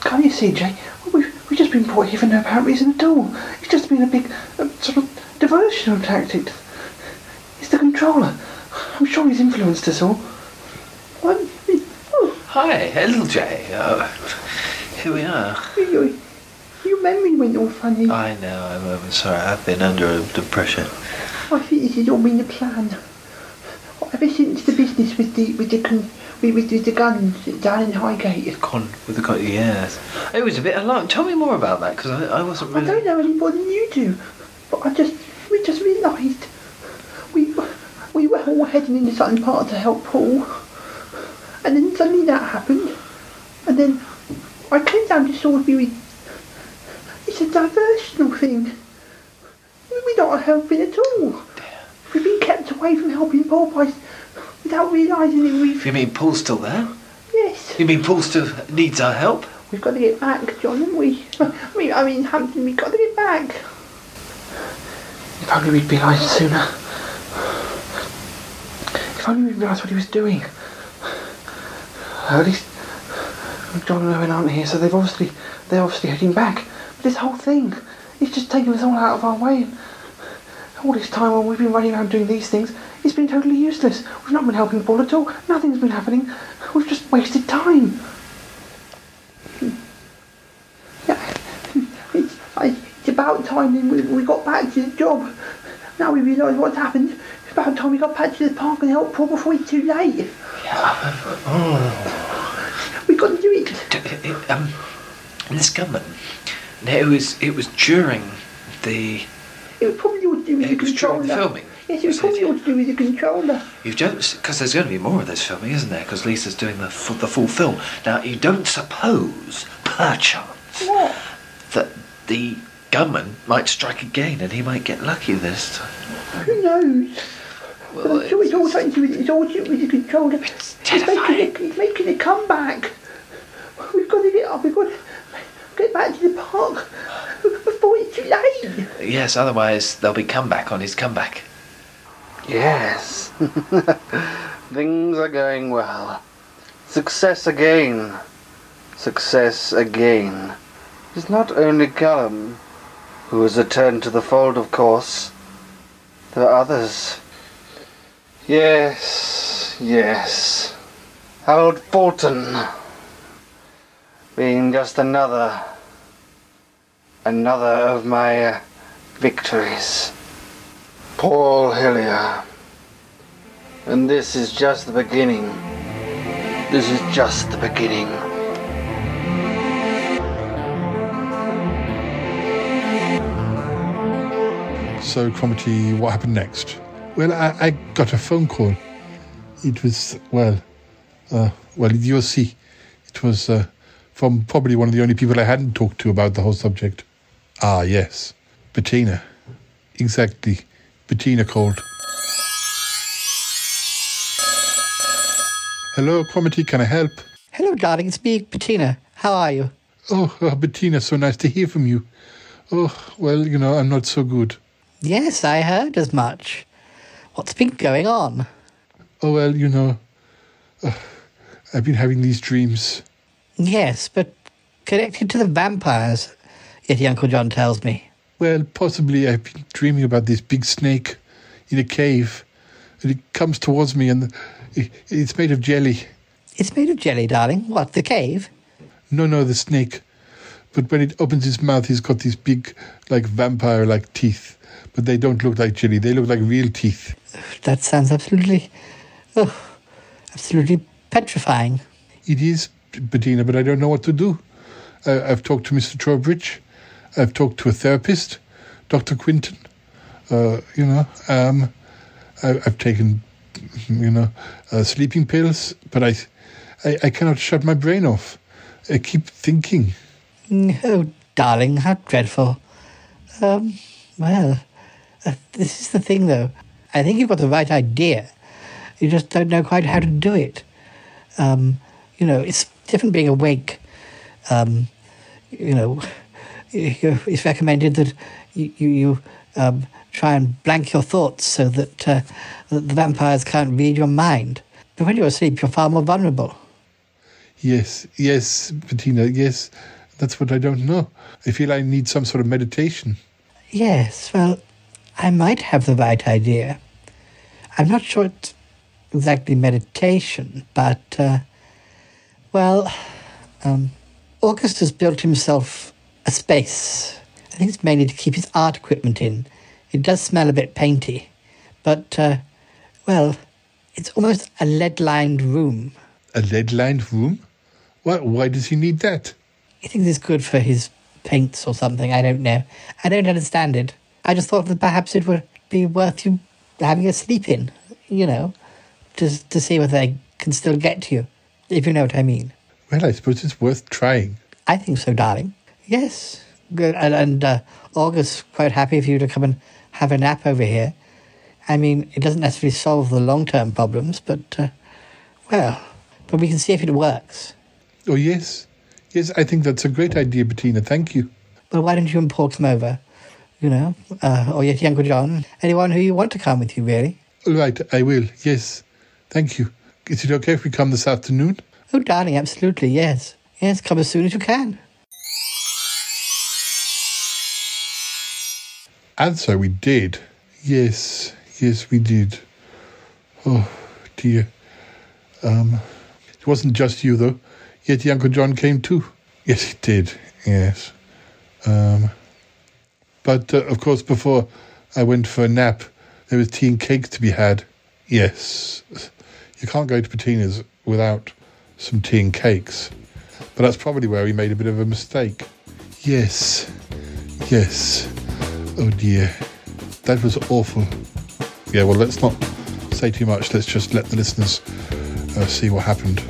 Can't you see, Jay? We've, we've just been brought here for no apparent reason at all. It's just been a big uh, sort of diversional tactic. It's the controller. I'm sure he's influenced us all. What? Hi, hello Jay. Uh, here we are. You, your memory went all funny. I know, I'm, I'm sorry, I've been under a depression. I think this has all been a plan. Ever since the business with the with the con, with, the guns down in Highgate. Con with the con, yes. It was a bit alarming. Tell me more about that because I, I wasn't really. I don't know any more than you do, but I just we just realised we we were all heading into Sutton Park to help Paul, and then suddenly that happened, and then I came down to Salisbury. with- It's a diversional thing. We're not helping at all. We've been kept away from helping Paul by without realising that we've You mean Paul's still there? yes. You mean Paul still needs our help? We've got to get back, John, haven't we? I mean, I mean, Hampton, we've got to get back. If only we'd realised sooner. If only we'd realised what he was doing. At least John and Owen aren't here, so they've obviously they're obviously heading back. But this whole thing, it's just taken us all out of our way. All this time when we've been running around doing these things, it's been totally useless. We've not been helping Paul at all. Nothing's been happening. We've just wasted time. It's, it's about time then we, we got back to the job. Now we realise what's happened. It's about time we got back to the park and helped Paul before it's too late. Oh. We've got to do it. It, it, um, this gunman. no, It was it was during the It was probably all to do with the It was during controller. filming. Yes, it was probably all to do with the controller. You don't, because there's going to be more of this filming, isn't there? Because Lisa's doing the full, the full film. Now, you don't suppose, perchance, What? that the gunman might strike again and he might get lucky this time. Who knows? I'm sure it's all something to do with, it's all to do with the controller. It's making, it, it's making a comeback. We've got to get up. We've got to get back to the park before it's too late. Yes, otherwise there'll be comeback on his comeback. Yes. Things are going well. Success again. Success again. It's not only Callum who has returned to the fold, of course. There are others. Yes, yes. Harold Fulton being just another, another of my uh, victories. Paul Hillier. And this is just the beginning. This is just the beginning. So, Cromitty, what happened next? Well, I, I got a phone call. It was, well, uh, well, you'll see. It was uh, from probably one of the only people I hadn't talked to about the whole subject. Ah, yes. Bettina. Exactly. Bettina called. Hello, Cromitty, can I help? Hello, darling. It's me, Bettina. How are you? Oh, oh, Bettina, so nice to hear from you. Oh, well, you know, I'm not so good. Yes, I heard as much. What's been going on? Oh, well, you know, uh, I've been having these dreams. Yes, but connected to the vampires, Yeti Uncle John tells me. Well, possibly I've been dreaming about this big snake in a cave. And it comes towards me and it's made of jelly. It's made of jelly, darling. What, the cave? No, no, the snake. But when it opens its mouth, he's got these big, like vampire like teeth. But they don't look like jelly, they look like real teeth. That sounds absolutely, oh, absolutely petrifying. It is, Bettina, but I don't know what to do. I, I've talked to Mr. Trowbridge. I've talked to a therapist, Dr. Quentin. Uh, you know, um, I, I've taken, you know, uh, sleeping pills, but I, I, I cannot shut my brain off. I keep thinking. Oh, darling, how dreadful. Um, well, uh, this is the thing, though. I think you've got the right idea. You just don't know quite how to do it. Um, you know, it's different being awake. Um, you know, it's recommended that you, you, um, try and blank your thoughts so that, uh, that the vampires can't read your mind. But when you're asleep, you're far more vulnerable. Yes, yes, Bettina, yes. That's what I don't know. I feel I need some sort of meditation. Yes, well, I might have the right idea. I'm not sure it's exactly meditation, but, uh, well, um, August has built himself a space. I think it's mainly to keep his art equipment in. It does smell a bit painty, but, uh, well, it's almost a lead lined room. A lead lined room? Why, why does he need that? He thinks it's good for his paints or something. I don't know. I don't understand it. I just thought that perhaps it would be worth you having a sleep in, you know, to, to see whether they can still get to you, if you know what I mean. Well, I suppose it's worth trying. I think so, darling. Yes. Good. And, and uh, August's quite happy for you to come and have a nap over here. I mean, it doesn't necessarily solve the long term problems, but, uh, well, but we can see if it works. Oh, yes. Yes, I think that's a great idea, Bettina. Thank you. Well, why don't you and Paul come over? You know, uh, or Yeti Uncle John, anyone who you want to come with you, really. All right, I will. Yes. Thank you. Is it okay if we come this afternoon? Oh, darling, absolutely, yes. Yes, come as soon as you can. And so we did. Yes, yes, we did. Oh, dear. Um, it wasn't just you, though. Yeti Uncle John came too. Yes, he did. Yes. Um, but, uh, of course, before I went for a nap, there was tea and cake to be had. Yes. You can't go to Bettina's without some tea and cakes. But that's probably where we made a bit of a mistake. Yes. Yes. Oh dear. that was awful. Yeah, well, let's not say too much. Let's just let the listeners uh, see what happened.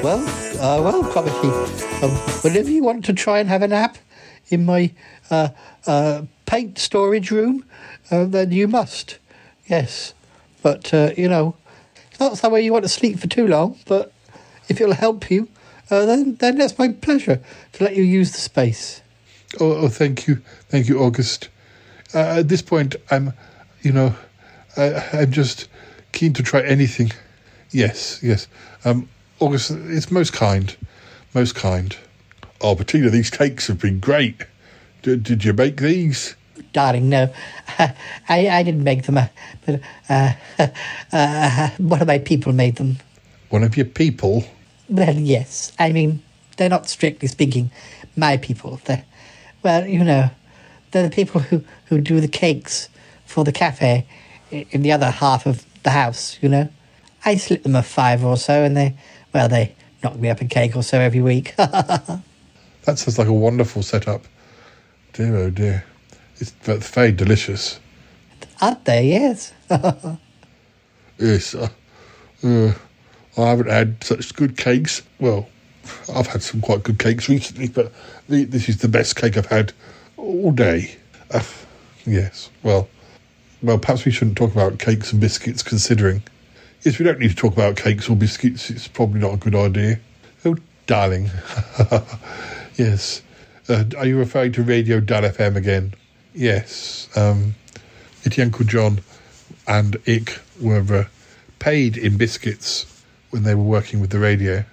Well, uh, well, Cromitty, um, whenever you want to try and have a nap in my uh, uh, paint storage room, uh, then you must. Yes, but uh, you know, it's not somewhere you want to sleep for too long. But if it'll help you, uh, then then that's my pleasure to let you use the space. Oh, oh thank you, thank you, August. At this point, I'm, you know, I, I'm just keen to try anything. Yes, yes. Um, August, it's most kind, most kind. Oh, Bettina, these cakes have been great. Did, did you make these? Darling, no, I I didn't make them, uh, but uh, uh, one of my people made them. One of your people? Well, yes. I mean, they're not strictly speaking my people. They're, well, you know, they're the people who, who do the cakes for the cafe in the other half of the house, you know. I slip them a five or so, and they, well, they knock me up a cake or so every week. That sounds like a wonderful setup. Dear, oh dear. It's very delicious. Aren't they? Yes. Yes. Uh, uh, I haven't had such good cakes. Well, I've had some quite good cakes recently, but the, this is the best cake I've had all day. Uh, yes. Well, well, perhaps we shouldn't talk about cakes and biscuits, considering. Yes, we don't need to talk about cakes or biscuits. It's probably not a good idea. Oh, darling. yes. Uh, are you referring to Radio Dal FM again? Yes. Um, Itty Uncle John and Ick were uh, paid in biscuits when they were working with the radio.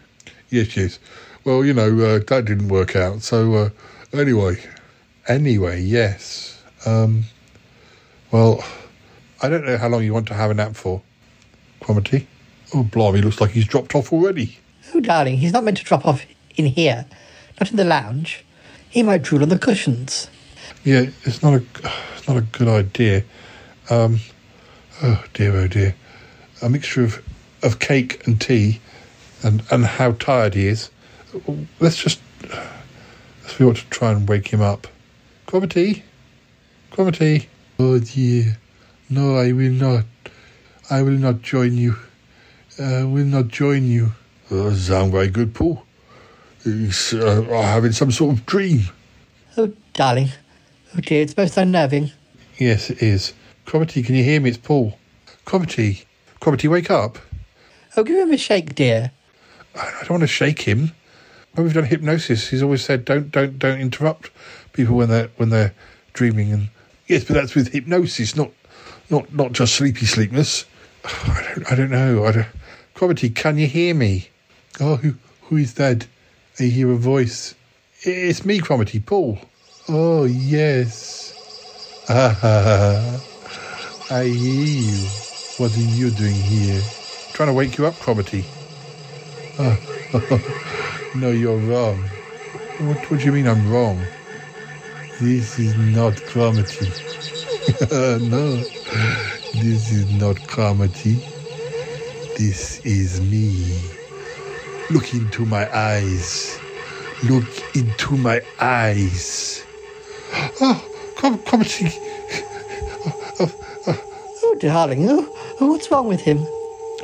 Yes, yes. Well, you know, uh, that didn't work out. So, uh, anyway, anyway, yes. Um, well, I don't know how long you want to have a nap for, Cromitty. Oh, blimey, looks like he's dropped off already. oh, darling, he's not meant to drop off in here, not in the lounge. He might drool on the cushions. Yeah, it's not a, it's not a good idea. Um, oh dear, oh dear. A mixture of, of cake and tea, and and how tired he is. Let's just let's we ought to try and wake him up. Cromitty, Cromitty. Oh dear, no, I will not. I will not join you. I will not join you. Oh, sound very good, Paul. He's uh, having some sort of dream. Oh, darling. Oh, dear, it's most unnerving. Yes, it is. Cromitty, can you hear me? It's Paul. Cromitty, Cromitty, wake up. Oh, give him a shake, dear. I don't want to shake him. When we've done hypnosis, he's always said, "Don't, don't, don't interrupt people when they're when they're dreaming." And yes, but that's with hypnosis, not not not just sleepy sleepness. I don't, I don't know. I don't. Cromitty, can you hear me? Oh, who who is that? I hear a voice. It's me, Cromitty, Paul. Oh yes. Ah. I hear you. What are you doing here? Trying to wake you up, Cromitty. Oh, no, you're wrong. What, what do you mean I'm wrong? This is not Cromitty. no, this is not Cromitty. This is me. Look into my eyes. Look into my eyes. Oh, come, Cromitty. Oh, darling. Oh, what's wrong with him?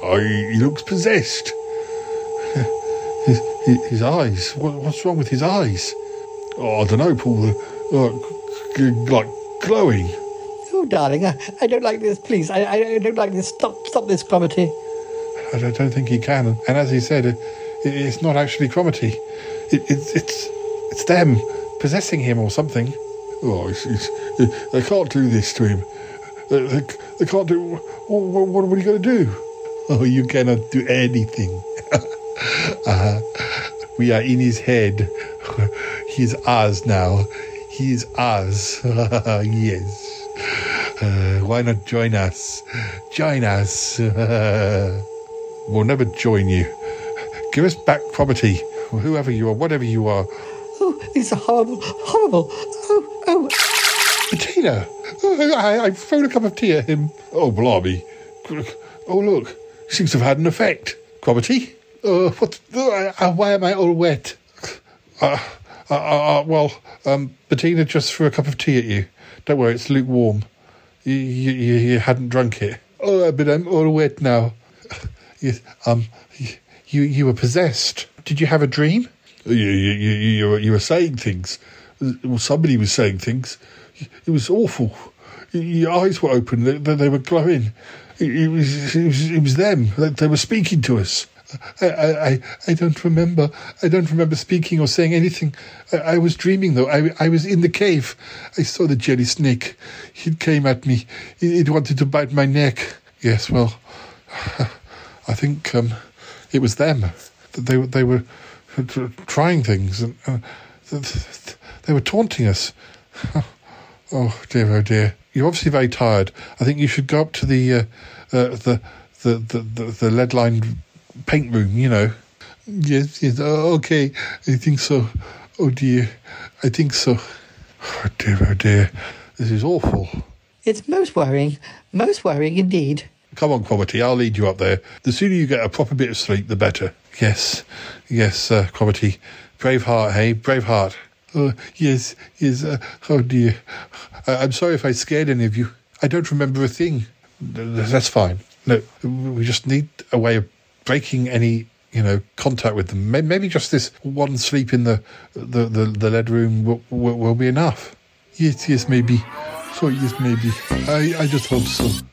Oh, he, looks possessed. His, his, his eyes. What, what's wrong with his eyes? Oh, I don't know, Paul. Uh, like glowing. Oh, darling, I, I don't like this. Please, I, I, I don't like this. Stop, stop this, Cromitty. I don't, don't think he can. And, as he said, it, it's not actually Cromitty. It, it, it's it's them possessing him or something. Oh, it's, it's, they can't do this to him. They, they, they can't do. What, what are we going to do? Oh, you cannot do anything. uh, we are in his head. He's ours now. He's ours. yes. Uh, why not join us? Join us. we'll never join you. Give us back property, whoever you are, whatever you are. Oh, these are horrible, horrible. Oh, oh. Bettina, oh, I, I thrown a cup of tea at him. Oh, blimey. Oh, look, seems to have had an effect. Property? Uh, what? Uh, why am I all wet? Uh, uh, uh, well, um, Bettina just threw a cup of tea at you. Don't worry, it's lukewarm. You, you, you hadn't drunk it. Oh, but I'm all wet now. yes, um, you you were possessed. Did you have a dream? You you you, you, were, you were saying things. Well, somebody was saying things. It was awful. Your eyes were open. They, they were glowing. It, was, it was it was them. They were speaking to us. I, I, I don't remember. I don't remember speaking or saying anything. I, I, was dreaming, though. I, I was in the cave. I saw the jelly snake. It came at me. It, it wanted to bite my neck. Yes, well, I think um, it was them. They, they were trying things, and uh, they were taunting us. oh dear, oh dear. You're obviously very tired. I think you should go up to the uh, uh, the, the, the the lead lined paint room, you know. Yes, yes. Oh, okay. I think so. Oh dear. I think so. Oh dear, oh dear. This is awful. It's most worrying. Most worrying indeed. Come on, Cromitty, I'll lead you up there. The sooner you get a proper bit of sleep, the better. Yes, yes, uh, Cromitty. Brave heart, hey? Brave heart. Oh, yes, yes. Uh, oh, dear. I- I'm sorry if I scared any of you. I don't remember a thing. That's fine. No, we just need a way of breaking any you know contact with them. Maybe just this one sleep in the the the, the lead room will, will, will be enough. Yes, yes, maybe. So yes, maybe. I I just hope so.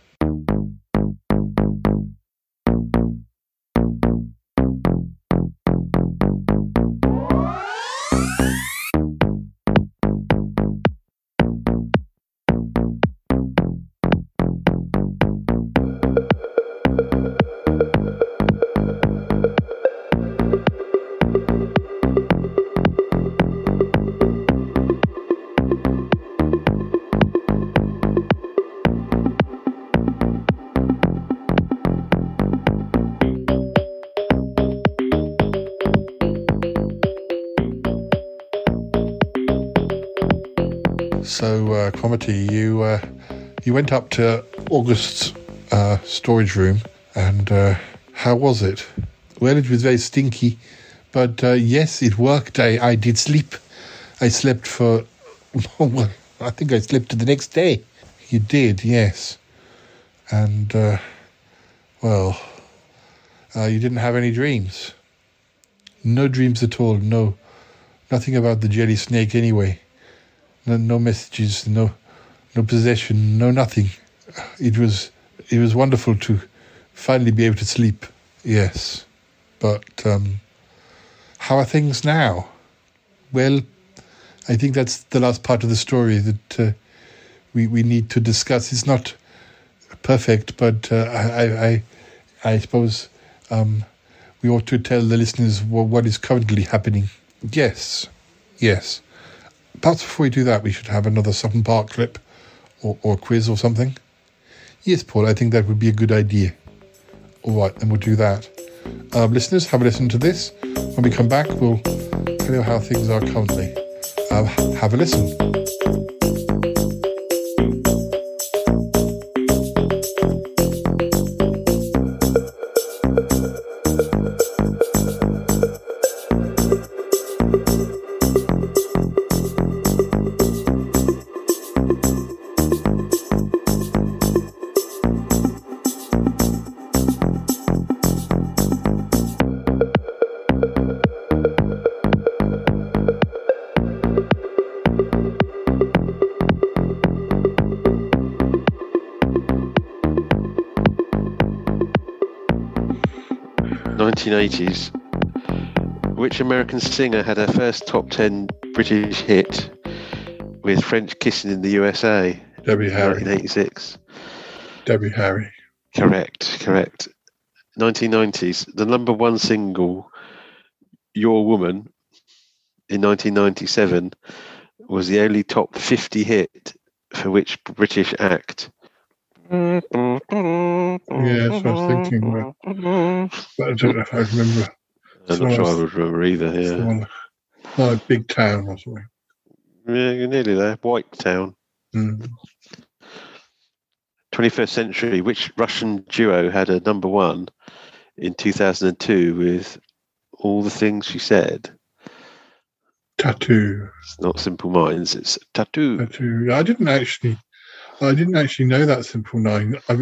So, uh, you uh, you went up to August's uh, storage room, and uh, how was it? Well, it was very stinky, but uh, yes, it worked. I, I did sleep. I slept for. Well, I think I slept to the next day. You did, yes, and uh, well, uh, you didn't have any dreams. No dreams at all. No, nothing about the jelly snake anyway no, no messages, no, no possession, no nothing. It was, it was wonderful to finally be able to sleep. Yes, but um, how are things now? Well, I think that's the last part of the story that uh, we we need to discuss. It's not perfect, but uh, I, I I suppose um, we ought to tell the listeners what, what is currently happening. Yes, yes perhaps before we do that, we should have another Sutton Park clip or, or quiz or something. Yes, Paul, I think that would be a good idea. All right, then we'll do that. Um, listeners, have a listen to this. When we come back, we'll tell you how things are currently. Um, have a listen. Nineties. Which American singer had her first top 10 British hit with French Kissing in the USA? Debbie Harry. 1986. Debbie Harry. Correct, correct. 1990s, the number one single, Your Woman, in 1997, was the only top 50 hit for which British act? Mm-hmm. Yeah, that's what I was thinking. But, but I don't know if I remember. I'm not sure I would remember either. Yeah, Someone, like Big Town or something. yeah, you're nearly there. White Town. Mm. 21st century. Which Russian duo had a number one in 2002 with all the things she said? Tattoo. It's not Simple Minds. It's Tattoo. Tattoo. I didn't actually. I didn't actually know that Simple Nine. I,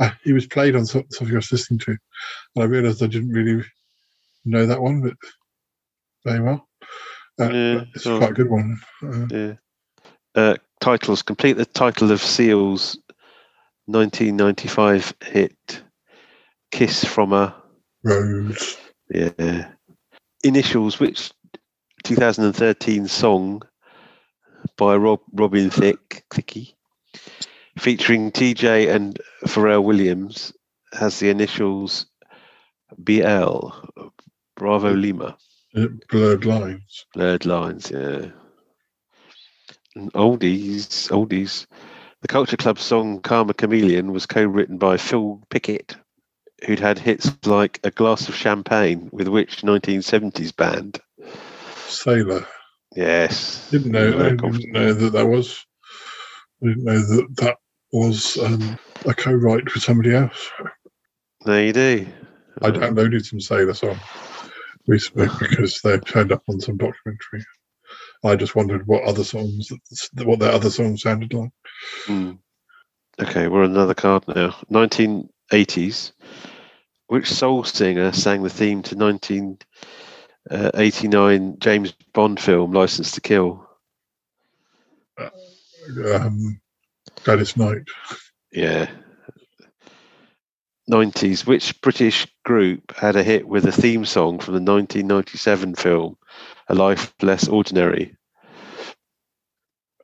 I, he was played on some- something I was listening to, and I realised I didn't really know that one, but very well. Uh, Yeah, it's quite a good one. Uh, Yeah. Uh, titles. Complete the title of Seal's 1995 hit "Kiss from a." Rose. Yeah. Initials. Which 2013 song by Rob Robin Thicke, Thicke featuring TJ and Pharrell Williams has the initials BL. Bravo Lima. blurred lines. Blurred lines, yeah. And oldies, oldies. The Culture Club song Karma Chameleon was co written by Phil Pickett, who'd had hits like A Glass of Champagne with which 1970s band? Sailor. Yes. Didn't know. I didn't know that that was. I didn't know that that was um, a co-write with somebody else. There you do. I downloaded some Sailor song recently because they turned up on some documentary. I just wondered what other songs, what their other songs sounded like. Hmm. Okay, we're on another card now. 1980s. Which soul singer sang the theme to 1989 James Bond film License to Kill? Um, Gladys Knight. Yeah. 90s. Which British group had a hit with a theme song from the 1997 film A Life Less Ordinary?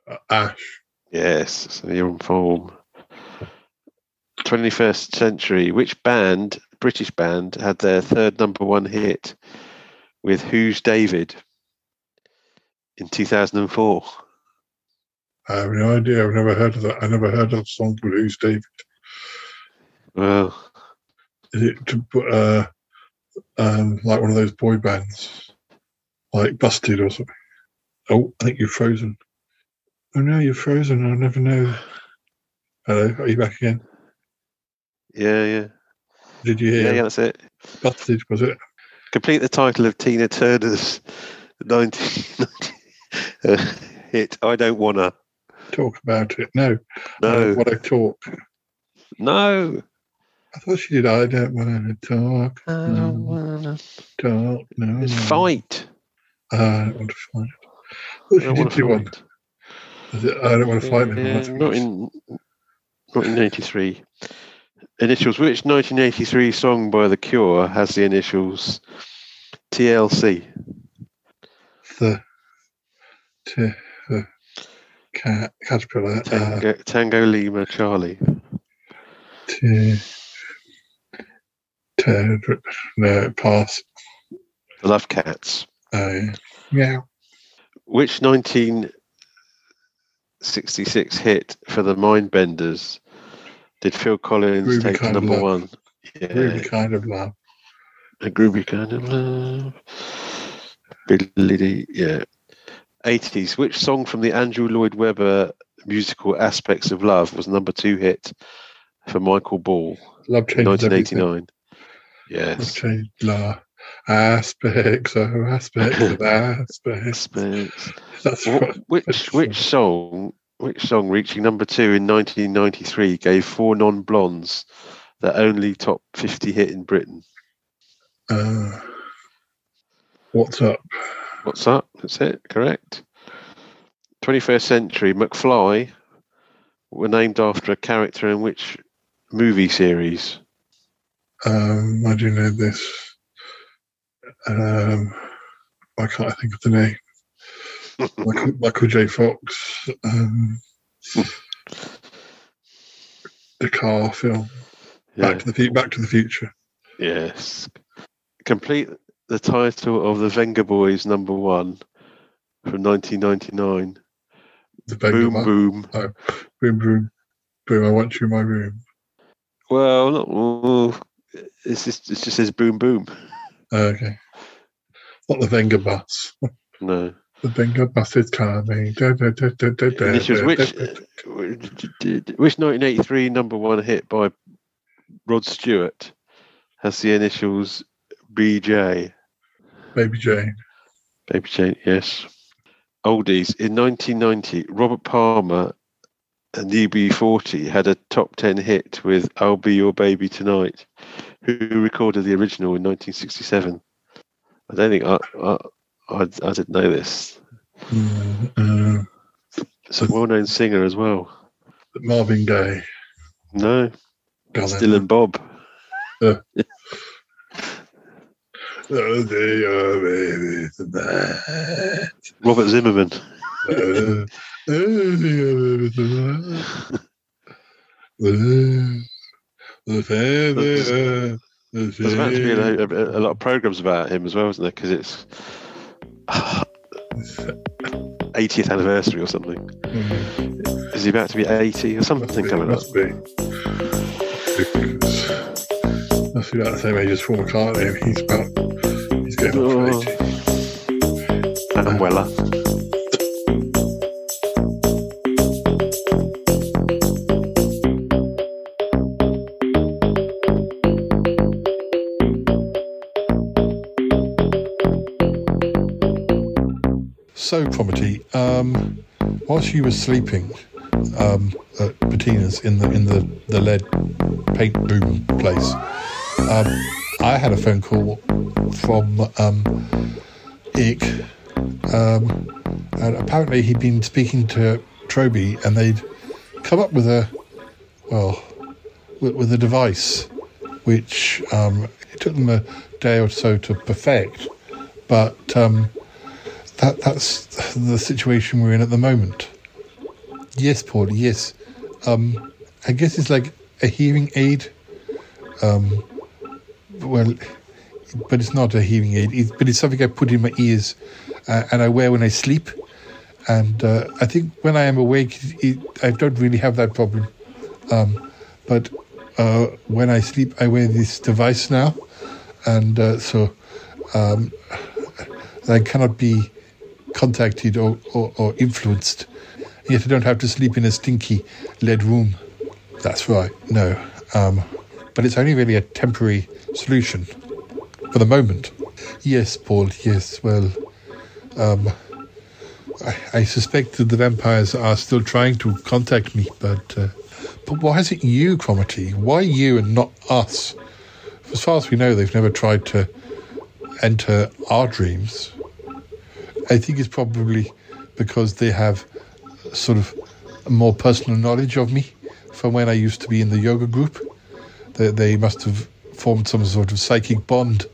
Uh, Ash. Yes, so you're on form. 21st century. Which band, British band, had their third number one hit with Who's David in 2004? I have no idea. I've never heard of that. I never heard of a song called Who's David. Well, Is it to put, uh, um, like one of those boy bands, like Busted or something? Oh, I think you're frozen. Oh no, you're frozen. I'll never know. Hello, are you back again? yeah, yeah. Did you Yeah, hear? yeah, that's it. Busted was it? Complete the title of Tina Turner's 1990 uh, hit I Don't Wanna. Talk about it. No, I No, don't want to talk. no. I thought she did. I don't want to talk. I don't wanna. talk. No, It's no. fight. Uh, I don't want to fight. I she don't did wanna do one. fight. Is I don't want to fight Yeah, them. Not in not in '83. Initials. Which 1983 song by The Cure has the initials TLC? the t- the cat caterpillar. Uh, Tango, Tango Lima Charlie. t- t- no, pass. The Love Cats. Uh, yeah. Which 1966 hit for the Mindbenders did Phil Collins Groovy take to number Love. one? Yeah, Really kind of love. a groovy kind of love. Billy, yeah. 80s. Which song from the Andrew Lloyd Webber musical Aspects of Love was number two hit for Michael Ball Love in changes everything. 1989? Love Yes. changes la aspects of aspects of aspects. Aspects. That's Wh- what, which which song which song reaching number two in 1993 gave four non-blondes the only top 50 hit in Britain? uh, what's up? What's up? That's it. Correct. 21st century McFly were named after a character in which movie series? Um, I do know this. Um, why can't I think of the name? Michael, Michael J. Fox. Um, the car film. Back to the Back to the Future. Yes. Complete the title of the Vengaboys number one from 1999. The Boom, boom. Oh, boom, boom, boom. I want you in my room. Well, not, well, it's just, it just says boom, boom. Oh, okay. Not the Venga bus. No. The Venga bus is coming. Da, da, da, da, da, da, this was which, which 1983 number one hit by Rod Stewart has the initials BJ? Baby Jane. Baby Jane, yes. Oldies. In 1990, Robert Palmer and UB40 had a top 10 hit with I'll Be Your Baby Tonight, who recorded the original in 1967. I don't think I, I, I, I didn't know this. Uh, It's a well known singer as well. Marvin Gaye. No, Dylan Bob. Uh, Robert Zimmerman. Uh. Uh, There's about to be a, a, a lot of programs about him as well, isn't there? Because it's 80th anniversary or something. Is he about to be 80 or something coming up? Must be. Because must be about the same age as Paul McCartney. He's about. He's getting up to 80. And Weller. So, Cromitty, um, whilst you were sleeping um, at Pattina's in the in the, the lead paint boom place, um, I had a phone call from um, Ick, um, and apparently he'd been speaking to Trowby, and they'd come up with a well with, with a device which um, it took them a day or so to perfect, but um, that that's the situation we're in at the moment. Yes, Paul. Yes, um, I guess it's like a hearing aid. Um, well, but it's not a hearing aid. It, but it's something I put in my ears, uh, and I wear when I sleep. And uh, I think when I am awake, it, I don't really have that problem. Um, but uh, when I sleep, I wear this device now, and uh, so um, I cannot be contacted or, or, or influenced. Yet I don't have to sleep in a stinky lead room. That's right. No. Um, but it's only really a temporary solution for the moment. Yes, Paul. Yes. Well, um, I, I suspect that the vampires are still trying to contact me, but uh, but why is it you, Cromitty? Why you and not us? As far as we know, they've never tried to enter our dreams. I think it's probably because they have sort of more personal knowledge of me from when I used to be in the yoga group. They, they must have formed some sort of psychic bond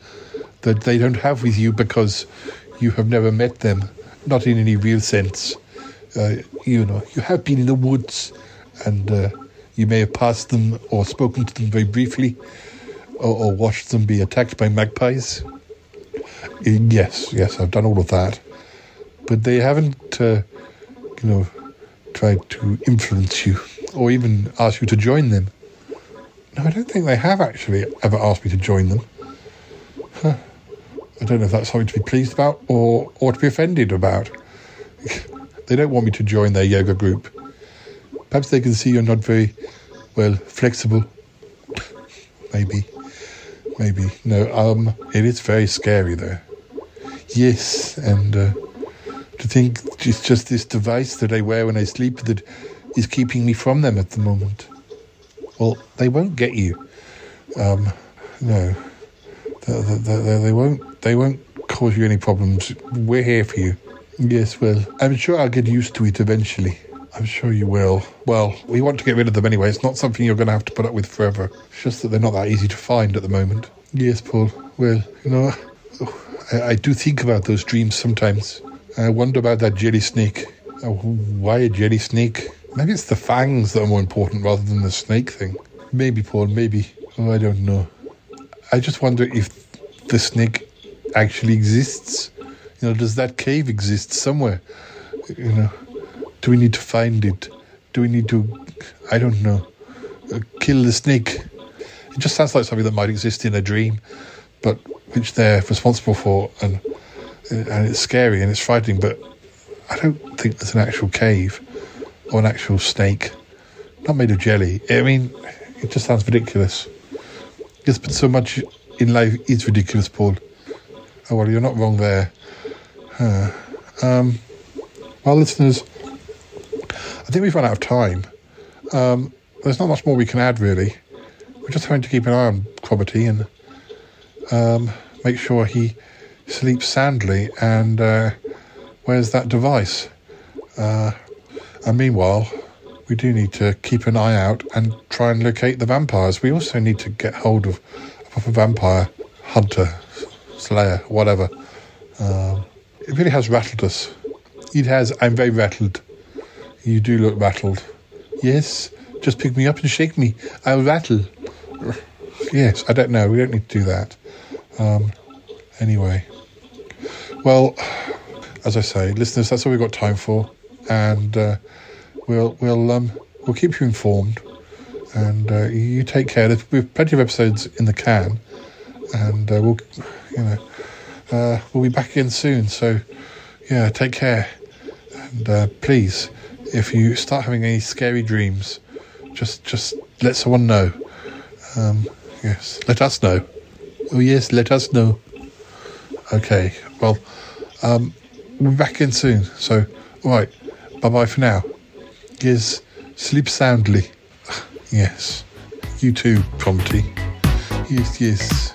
that they don't have with you because you have never met them, not in any real sense. Uh, you know, you have been in the woods and uh, you may have passed them or spoken to them very briefly or, or watched them be attacked by magpies. Yes, yes, I've done all of that. But they haven't, uh, you know, tried to influence you or even ask you to join them. No, I don't think they have actually ever asked me to join them. Huh. I don't know if that's something to be pleased about or, or to be offended about. they don't want me to join their yoga group. Perhaps they can see you're not very, well, flexible. Maybe. Maybe. No, um, it is very scary though. Yes, and uh, to think it's just this device that I wear when I sleep that is keeping me from them at the moment. Well, they won't get you. Um, no, they, they, they, they won't. They won't cause you any problems. We're here for you. Yes, well, I'm sure I'll get used to it eventually. I'm sure you will. Well, we want to get rid of them anyway. It's not something you're going to have to put up with forever. It's just that they're not that easy to find at the moment. Yes, Paul. Well, you know, I, I do think about those dreams sometimes. I wonder about that jelly snake. Oh, why a jelly snake? Maybe it's the fangs that are more important rather than the snake thing. Maybe, Paul, maybe. Oh, I don't know. I just wonder if the snake actually exists. You know, does that cave exist somewhere? You know, Do we need to find it? Do we need to, I don't know, uh, kill the snake? It just sounds like something that might exist in a dream, but which they're responsible for, and and it's scary and it's frightening. But I don't think there's an actual cave or an actual snake, not made of jelly. I mean, it just sounds ridiculous. But so much in life is ridiculous, Paul. Oh well, you're not wrong there. Huh. Um, well, listeners, I think we've run out of time. Um, there's not much more we can add, really. We're just having to keep an eye on Cromitty and um, make sure he sleeps soundly and uh, wears that device. Uh, and meanwhile, we do need to keep an eye out and try and locate the vampires. We also need to get hold of a proper vampire hunter, slayer, whatever. Um, it really has rattled us. It has. I'm very rattled. You do look rattled. Yes, just pick me up and shake me. I'll rattle. Yes, I don't know. We don't need to do that. Um, anyway, well, as I say, listeners, that's all we've got time for, and uh, we'll we'll um, we'll keep you informed, and uh, you take care. There's we've plenty of episodes in the can, and uh, we'll you know uh, we'll be back again soon. So yeah, take care, and uh, please, if you start having any scary dreams, just just let someone know. Um, yes, let us know. Oh yes, let us know. Okay, well, um, we'll be back in soon. So, all right, bye bye for now. Yes, sleep soundly. Yes, you too, Cromitty. Yes, yes.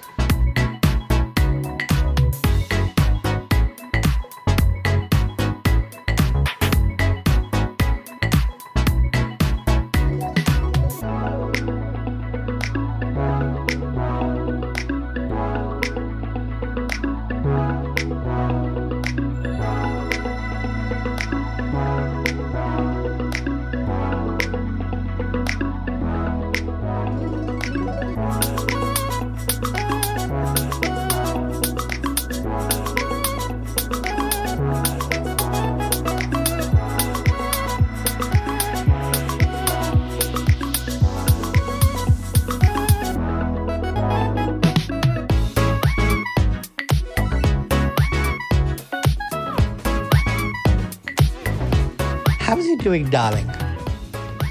Doing, darling?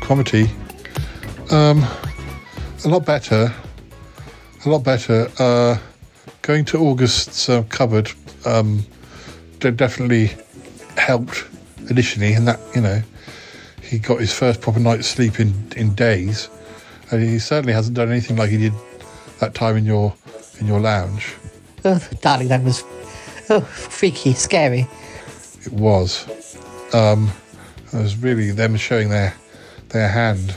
Cromitty. Um, a lot better. A lot better. Uh, going to August's uh, cupboard um, de- definitely helped initially, and that you know he got his first proper night's sleep in in days, and he certainly hasn't done anything like he did that time in your in your lounge. Oh, darling, that was oh freaky, scary. It was. Um, it was really them showing their their hand,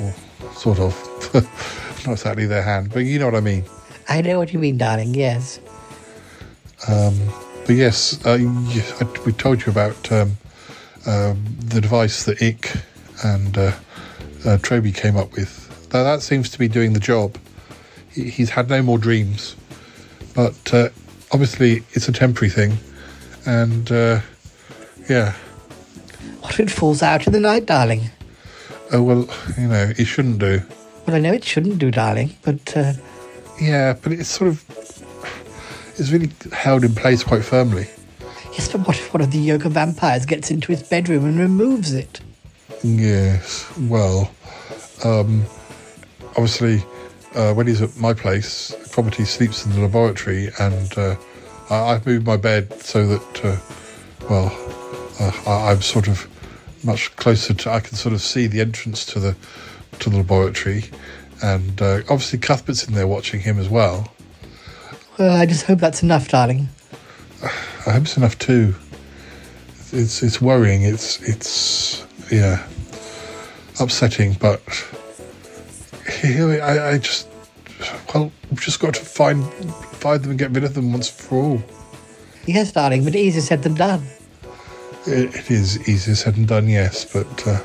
or sort of, not exactly their hand, but you know what I mean. I know what you mean, darling. Yes. Um, but yes, uh, I- we told you about um, um, the device that Ick and uh, uh, Trowby came up with. Now that seems to be doing the job. He, he's had no more dreams, but uh, obviously it's a temporary thing, and uh, yeah. What if it falls out in the night, darling? Oh well, you know it shouldn't do. Well, I know it shouldn't do, darling, but uh, Yeah, but it's sort of it's really held in place quite firmly. yes, but what if one of the yoga vampires gets into his bedroom and removes it? Yes. Well, um, obviously, uh, when he's at my place, Cromitty sleeps in the laboratory, and uh, I, I've moved my bed so that, uh, well, uh, I, I'm sort of much closer to. I can sort of see the entrance to the to the laboratory, and uh, obviously Cuthbert's in there watching him as well. Well, I just hope that's enough, darling. I hope it's enough too. It's it's worrying. It's it's yeah, upsetting. But here I, I just well, we've just got to find find them and get rid of them once for all. Yes, darling, but easier said than done. It, it is easier said than done, yes. But uh,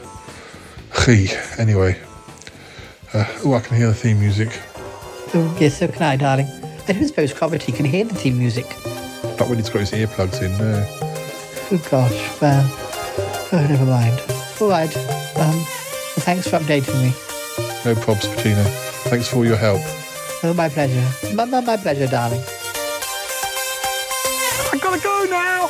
gee, anyway. Uh, oh, I can hear the theme music. Oh, yes, so can I, darling. I don't suppose Cromitty can hear the theme music. Not when he's got his earplugs in. No. Oh, gosh, well. Oh, never mind. All right. Um, well, thanks for updating me. No probs, Bettina. Thanks for all your help. Oh, my pleasure. My, my, my pleasure, darling. I've gotta go now.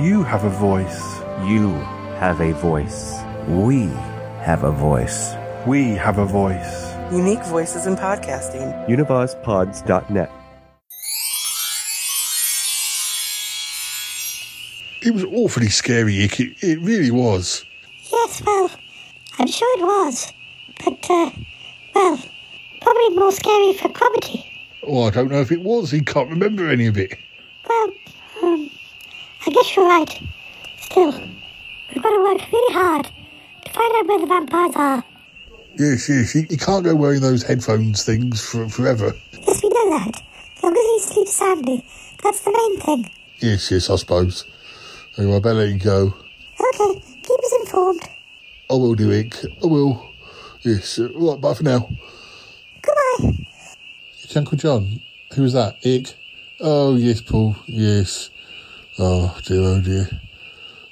You have a voice. You have a voice. We have a voice. We have a voice. Unique voices in podcasting. UnivazPods.net. It was awfully scary, Ick. It, it really was. Yes, well, I'm sure it was. But, uh, well, probably more scary for Cromitty. Oh, I don't know if it was. He can't remember any of it. Well, um, I guess you're right. Still, we've got to work really hard to find out where the vampires are. Yes, yes. He, he can't go wearing those headphones things for, forever. Yes, we know that. As long as he sleeps soundly, that's the main thing. Yes, yes, I suppose. Anyway, I better let you go. Okay, keep us informed. I will do, Ick. I will. Yes. Uh, right, bye for now. Goodbye. It's Uncle John. Who was that? Ick? Oh, yes, Paul. Yes. Oh, dear, oh, dear.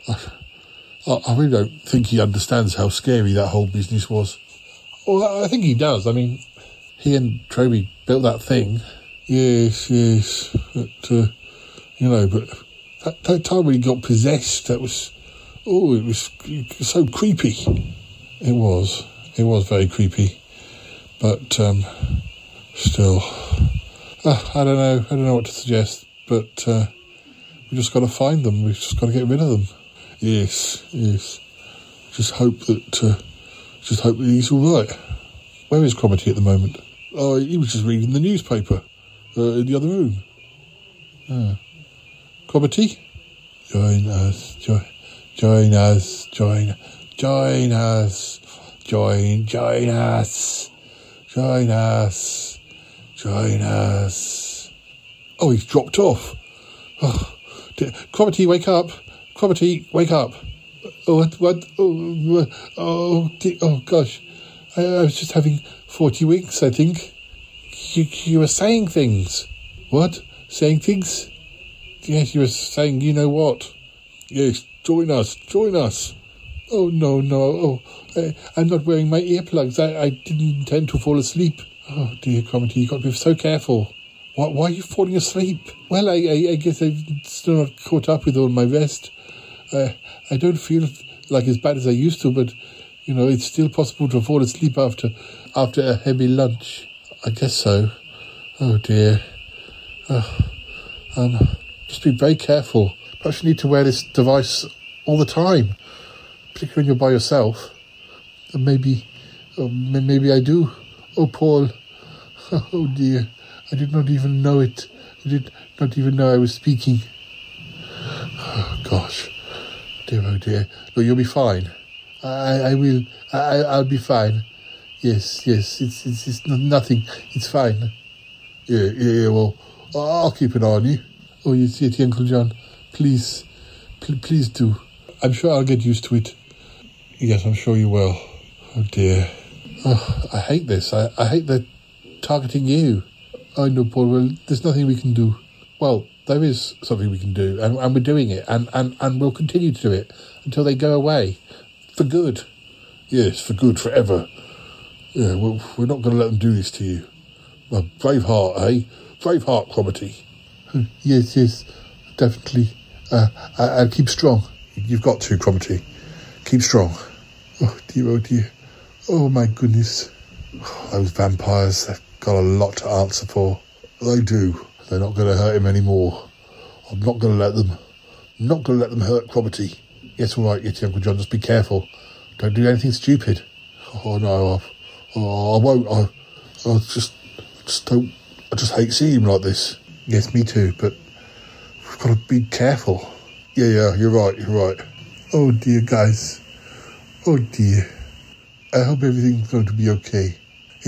I, I, really don't think he understands how scary that whole business was. Well, I I think he does. I mean, he and Trowby built that thing. Yes, yes. But, uh, you know, but that, that time when he got possessed, that was, oh, it was so creepy. It was. It was very creepy. But, um, still, uh, I don't know. I don't know what to suggest. But, uh, we just got to find them. We've just got to get rid of them. Yes, yes. Just hope that, uh, just hope that he's all right. Where is Cromitty at the moment? Oh, he was just reading the newspaper uh, in the other room. Ah. Cromitty? Join us, join, join us, join, us join us, join, join us, join us, join us. Oh, he's dropped off. Oh, dear. Cromitty, wake up. Cromitty, wake up. Oh, what, what, oh, oh, oh gosh. I, I was just having 40 winks, I think. You, you were saying things. What? Saying things? Yes, you were saying you know what. Yes, join us, join us. Oh, no, no. Oh, I, I'm not wearing my earplugs. I, I didn't intend to fall asleep. Oh, dear, Cromitty, you've got to be so careful. Why, why are you falling asleep? Well, I, I, I guess I've still not caught up with all my rest. Uh, I don't feel like as bad as I used to, but you know, it's still possible to fall asleep after after a heavy lunch. I guess so. Oh dear. Oh, um, just be very careful. Perhaps you need to wear this device all the time, particularly when you're by yourself. Maybe, oh, maybe I do. Oh, Paul. Oh dear. I did not even know it. I did not even know I was speaking. Oh gosh. Dear, oh dear. Look, you'll be fine. I, I will. I, I'll be fine. Yes, yes. It's, it's, it's nothing. It's fine. Yeah, yeah, yeah. Well, I'll keep an eye on you. Oh, yes, yes, Uncle John. Please, pl- please do. I'm sure I'll get used to it. Yes, I'm sure you will. Oh dear. Oh, I hate this. I, I hate that targeting you. I know, Paul. Well, there's nothing we can do. Well, there is something we can do, and, and we're doing it, and, and, and we'll continue to do it until they go away. For good. Yes, for good, forever. Yeah, well, we're not going to let them do this to you. A brave heart, eh? Brave heart, Cromitty. yes, yes, definitely. Uh, I, I'll keep strong. You've got to, Cromitty. Keep strong. Oh, dear, oh, dear. Oh, my goodness. Those vampires, they've got a lot to answer for. They do. They're not going to hurt him anymore. I'm not going to let them. I'm not going to let them hurt Cromitty. Yes, all right, Yeti Uncle John. Just be careful. Don't do anything stupid. Oh no, I, oh, I won't. I, I just, just don't. I just hate seeing him like this. Yes, me too, but we've got to be careful. Yeah, yeah, you're right, you're right. Oh dear, guys. Oh dear. I hope everything's going to be okay.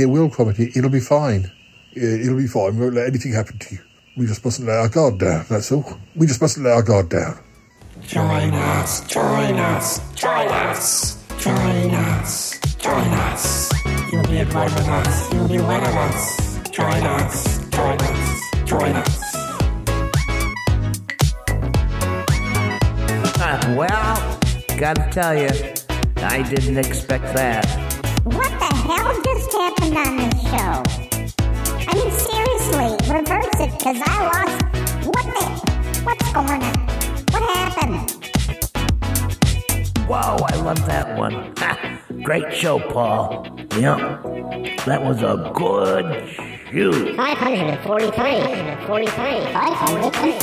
It will, Cromitty. It'll be fine. It'll be fine. We won't let anything happen to you. We just mustn't let our guard down, that's all. We just mustn't let our guard down. Join us, join us, join us, join us, join us. You'll be one of us, you'll be one of us. Join us, join us, join us. Ah, well, gotta tell you, I didn't expect that. What the hell just happened on this show? I mean, seriously, reverse it, because I lost. What the? What's going on? What happened? Whoa, I love that one. Ha, great show, Paul. Yep, that was a good shoot. 543, 543, 543,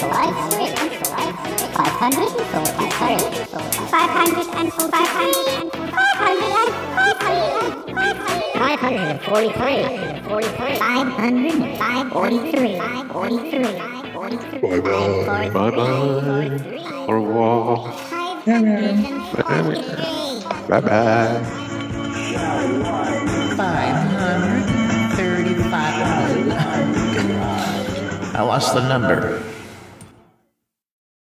Bye bye. Bye bye. Au revoir. Bye bye. 535. I lost the number.